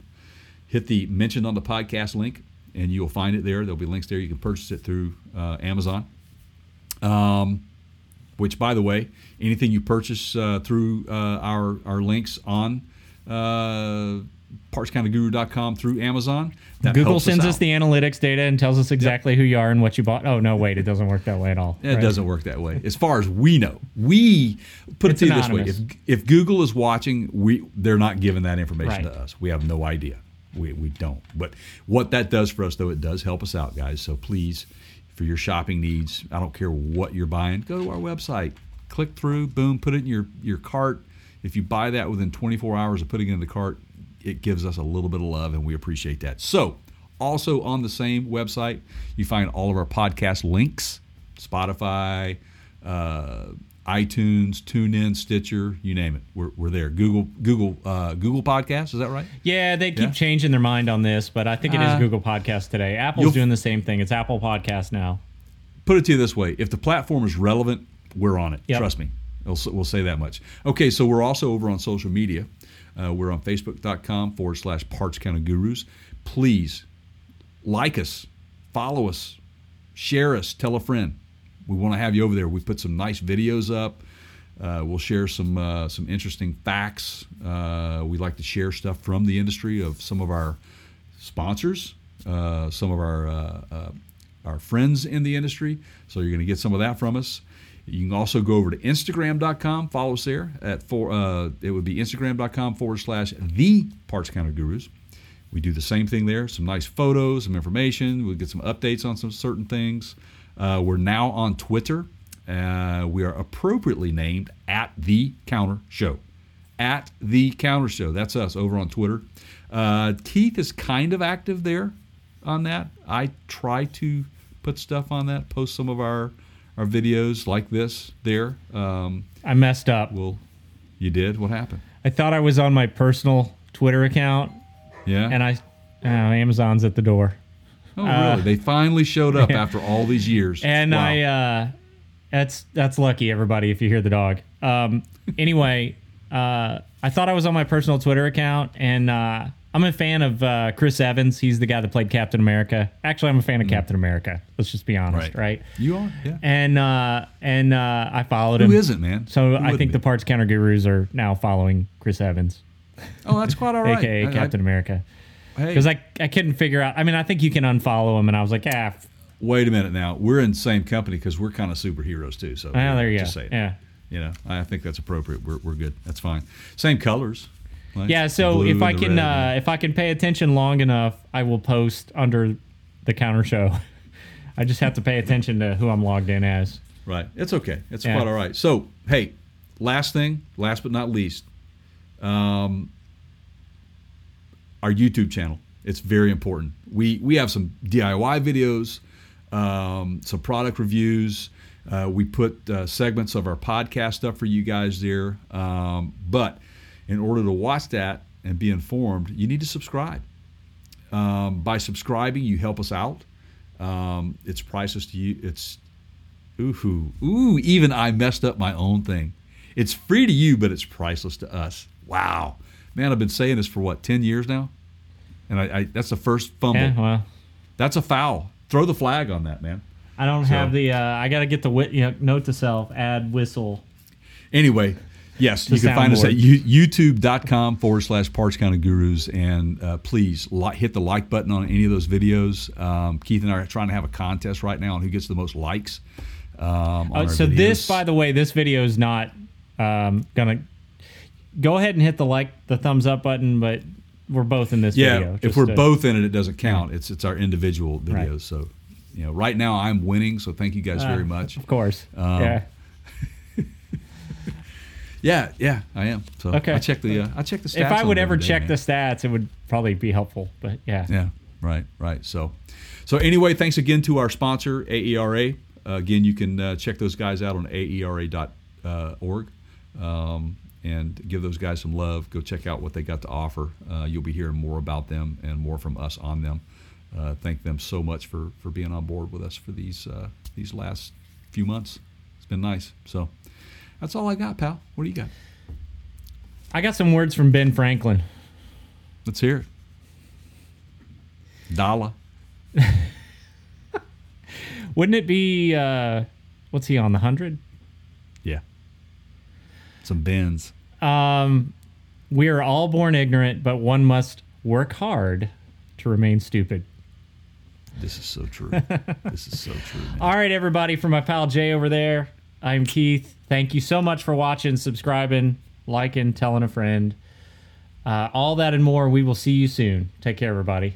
hit the mentioned on the podcast link, and you'll find it there. There'll be links there. You can purchase it through uh, Amazon. Um, which, by the way, anything you purchase uh, through uh, our our links on partscounterguru.com through Amazon, that Google sends us, out. the analytics data and tells us exactly who you are and what you bought. Oh no, wait, it doesn't work that way at all. It Right. doesn't work that way, as far as we know. We put It's it to you this way: if if Google is watching, we they're not giving that information Right. to us. We have no idea. We we don't. But what that does for us, though, it does help us out, guys. So please, for your shopping needs, I don't care what you're buying, go to our website, click through, boom, put it in your your cart. If you buy that within 24 hours of putting it in the cart, it gives us a little bit of love, and we appreciate that. So. Also on the same website, you find all of our podcast links, Spotify, uh, iTunes, TuneIn, Stitcher, you name it. We're, we're there. Google Google uh, Google Podcast, is that right? Yeah, they keep Yeah. changing their mind on this, but I think it is Uh, Google Podcast today. Apple's doing the same thing. It's Apple Podcast now. Put it to you this way: if the platform is relevant, we're on it. Yep. Trust me. We'll, we'll say that much. Okay, so we're also over on social media. Uh, we're on Facebook.com forward slash Parts Counter Gurus. Please like us, follow us, share us, tell a friend. We want to have you over there. We put some nice videos up. Uh, we'll share some uh, some interesting facts. Uh, we like to share stuff from the industry of some of our sponsors, uh, some of our uh, uh, our friends in the industry. So you're going to get some of that from us. You can also go over to Instagram.com, follow us there at for uh, it would be Instagram.com forward slash the Parts Counter Gurus. We do the same thing there. Some nice photos, some information. We'll get some updates on some certain things. Uh, we're now on Twitter. Uh, we are appropriately named at the Counter Show. At the Counter Show. That's us over on Twitter. Uh, Keith is kind of active there on that. I try to put stuff on that, post some of our our videos like this there. Um, I messed up. well, you did. What happened? I thought I was on my personal Twitter account, Yeah. and I oh, Amazon's at the door. oh, really? they finally showed up [laughs] after all these years. And Wow. I uh that's that's lucky everybody if you hear the dog. Um [laughs] anyway, uh I thought I was on my personal Twitter account and uh I'm a fan of uh, Chris Evans. He's the guy that played Captain America. Actually, I'm a fan of Captain America. Let's just be honest, Mm. Right. right? you are. Yeah. And uh, and uh, I followed Who him. Who isn't, man? So Who I think be? the parts counter gurus are now following Chris Evans, Oh, that's quite all [laughs] right. aka I- I- Captain America, hey, because I I couldn't figure out. I mean, I think you can unfollow him, and I was like, ah, wait a minute now. We're in the same company because we're kind of superheroes too. So ah, there you just go. Yeah. You know, I think that's appropriate. We're, we're good. That's fine. Same colors. Yeah, so if I can uh, if I can pay attention long enough, I will post under the counter show. [laughs] I just have to pay attention to who I'm logged in as. Right. It's okay. It's Yeah. quite all right. So, hey, last thing, last but not least, um, our YouTube channel. It's very important. We we have some DIY videos, um, some product reviews. Uh, we put uh, segments of our podcast up for you guys there. Um, but in order to watch that and be informed, you need to subscribe. Um, by subscribing, you help us out. Um, it's priceless to you. It's Ooh, ooh, even I messed up my own thing. It's free to you, but it's priceless to us. Wow. Man, I've been saying this for what, 10 years now? And I, I that's the first fumble. Yeah, well, That's a foul. Throw the flag on that, man. I don't So- have the. Uh, I got to get the whi- you know, note to self: add whistle. Anyway, yes, you can find us at you, youtube.com forward slash parts counter gurus. And uh, please li- hit the like button on any of those videos. Um, Keith and I are trying to have a contest right now on who gets the most likes. Um, on Uh, so this, by the way, this video is not um, gonna. Go ahead and hit the like, the thumbs up button, but we're both in this Yeah, video. if we're to- both in it, it doesn't count. It's it's our individual videos. Right. So, you know, right now I'm winning. So thank you guys uh, very much. Of course. Um, yeah. Yeah, yeah, I am. So Okay. I check the uh, I check the stats. If I would ever day, check man. the stats, it would probably be helpful. But yeah. Yeah, right, right. So, so anyway, thanks again to our sponsor AERA. Uh, again, you can uh, check those guys out on aera.org um, and give those guys some love. Go check out what they got to offer. Uh, you'll be hearing more about them and more from us on them. Uh, thank them so much for for being on board with us for these uh, these last few months. It's been nice. So, that's all I got, pal. What do you got? I got some words from Ben Franklin. Let's hear it. Dollar. [laughs] Wouldn't it be uh what's he on the hundred? Yeah. Some bins. Um we are all born ignorant, but one must work hard to remain stupid. This is so true. [laughs] this is so true, man. All right, everybody, from my pal Jay over there, I'm Keith. Thank you so much for watching, subscribing, liking, telling a friend. Uh, all that and more. We will see you soon. Take care, everybody.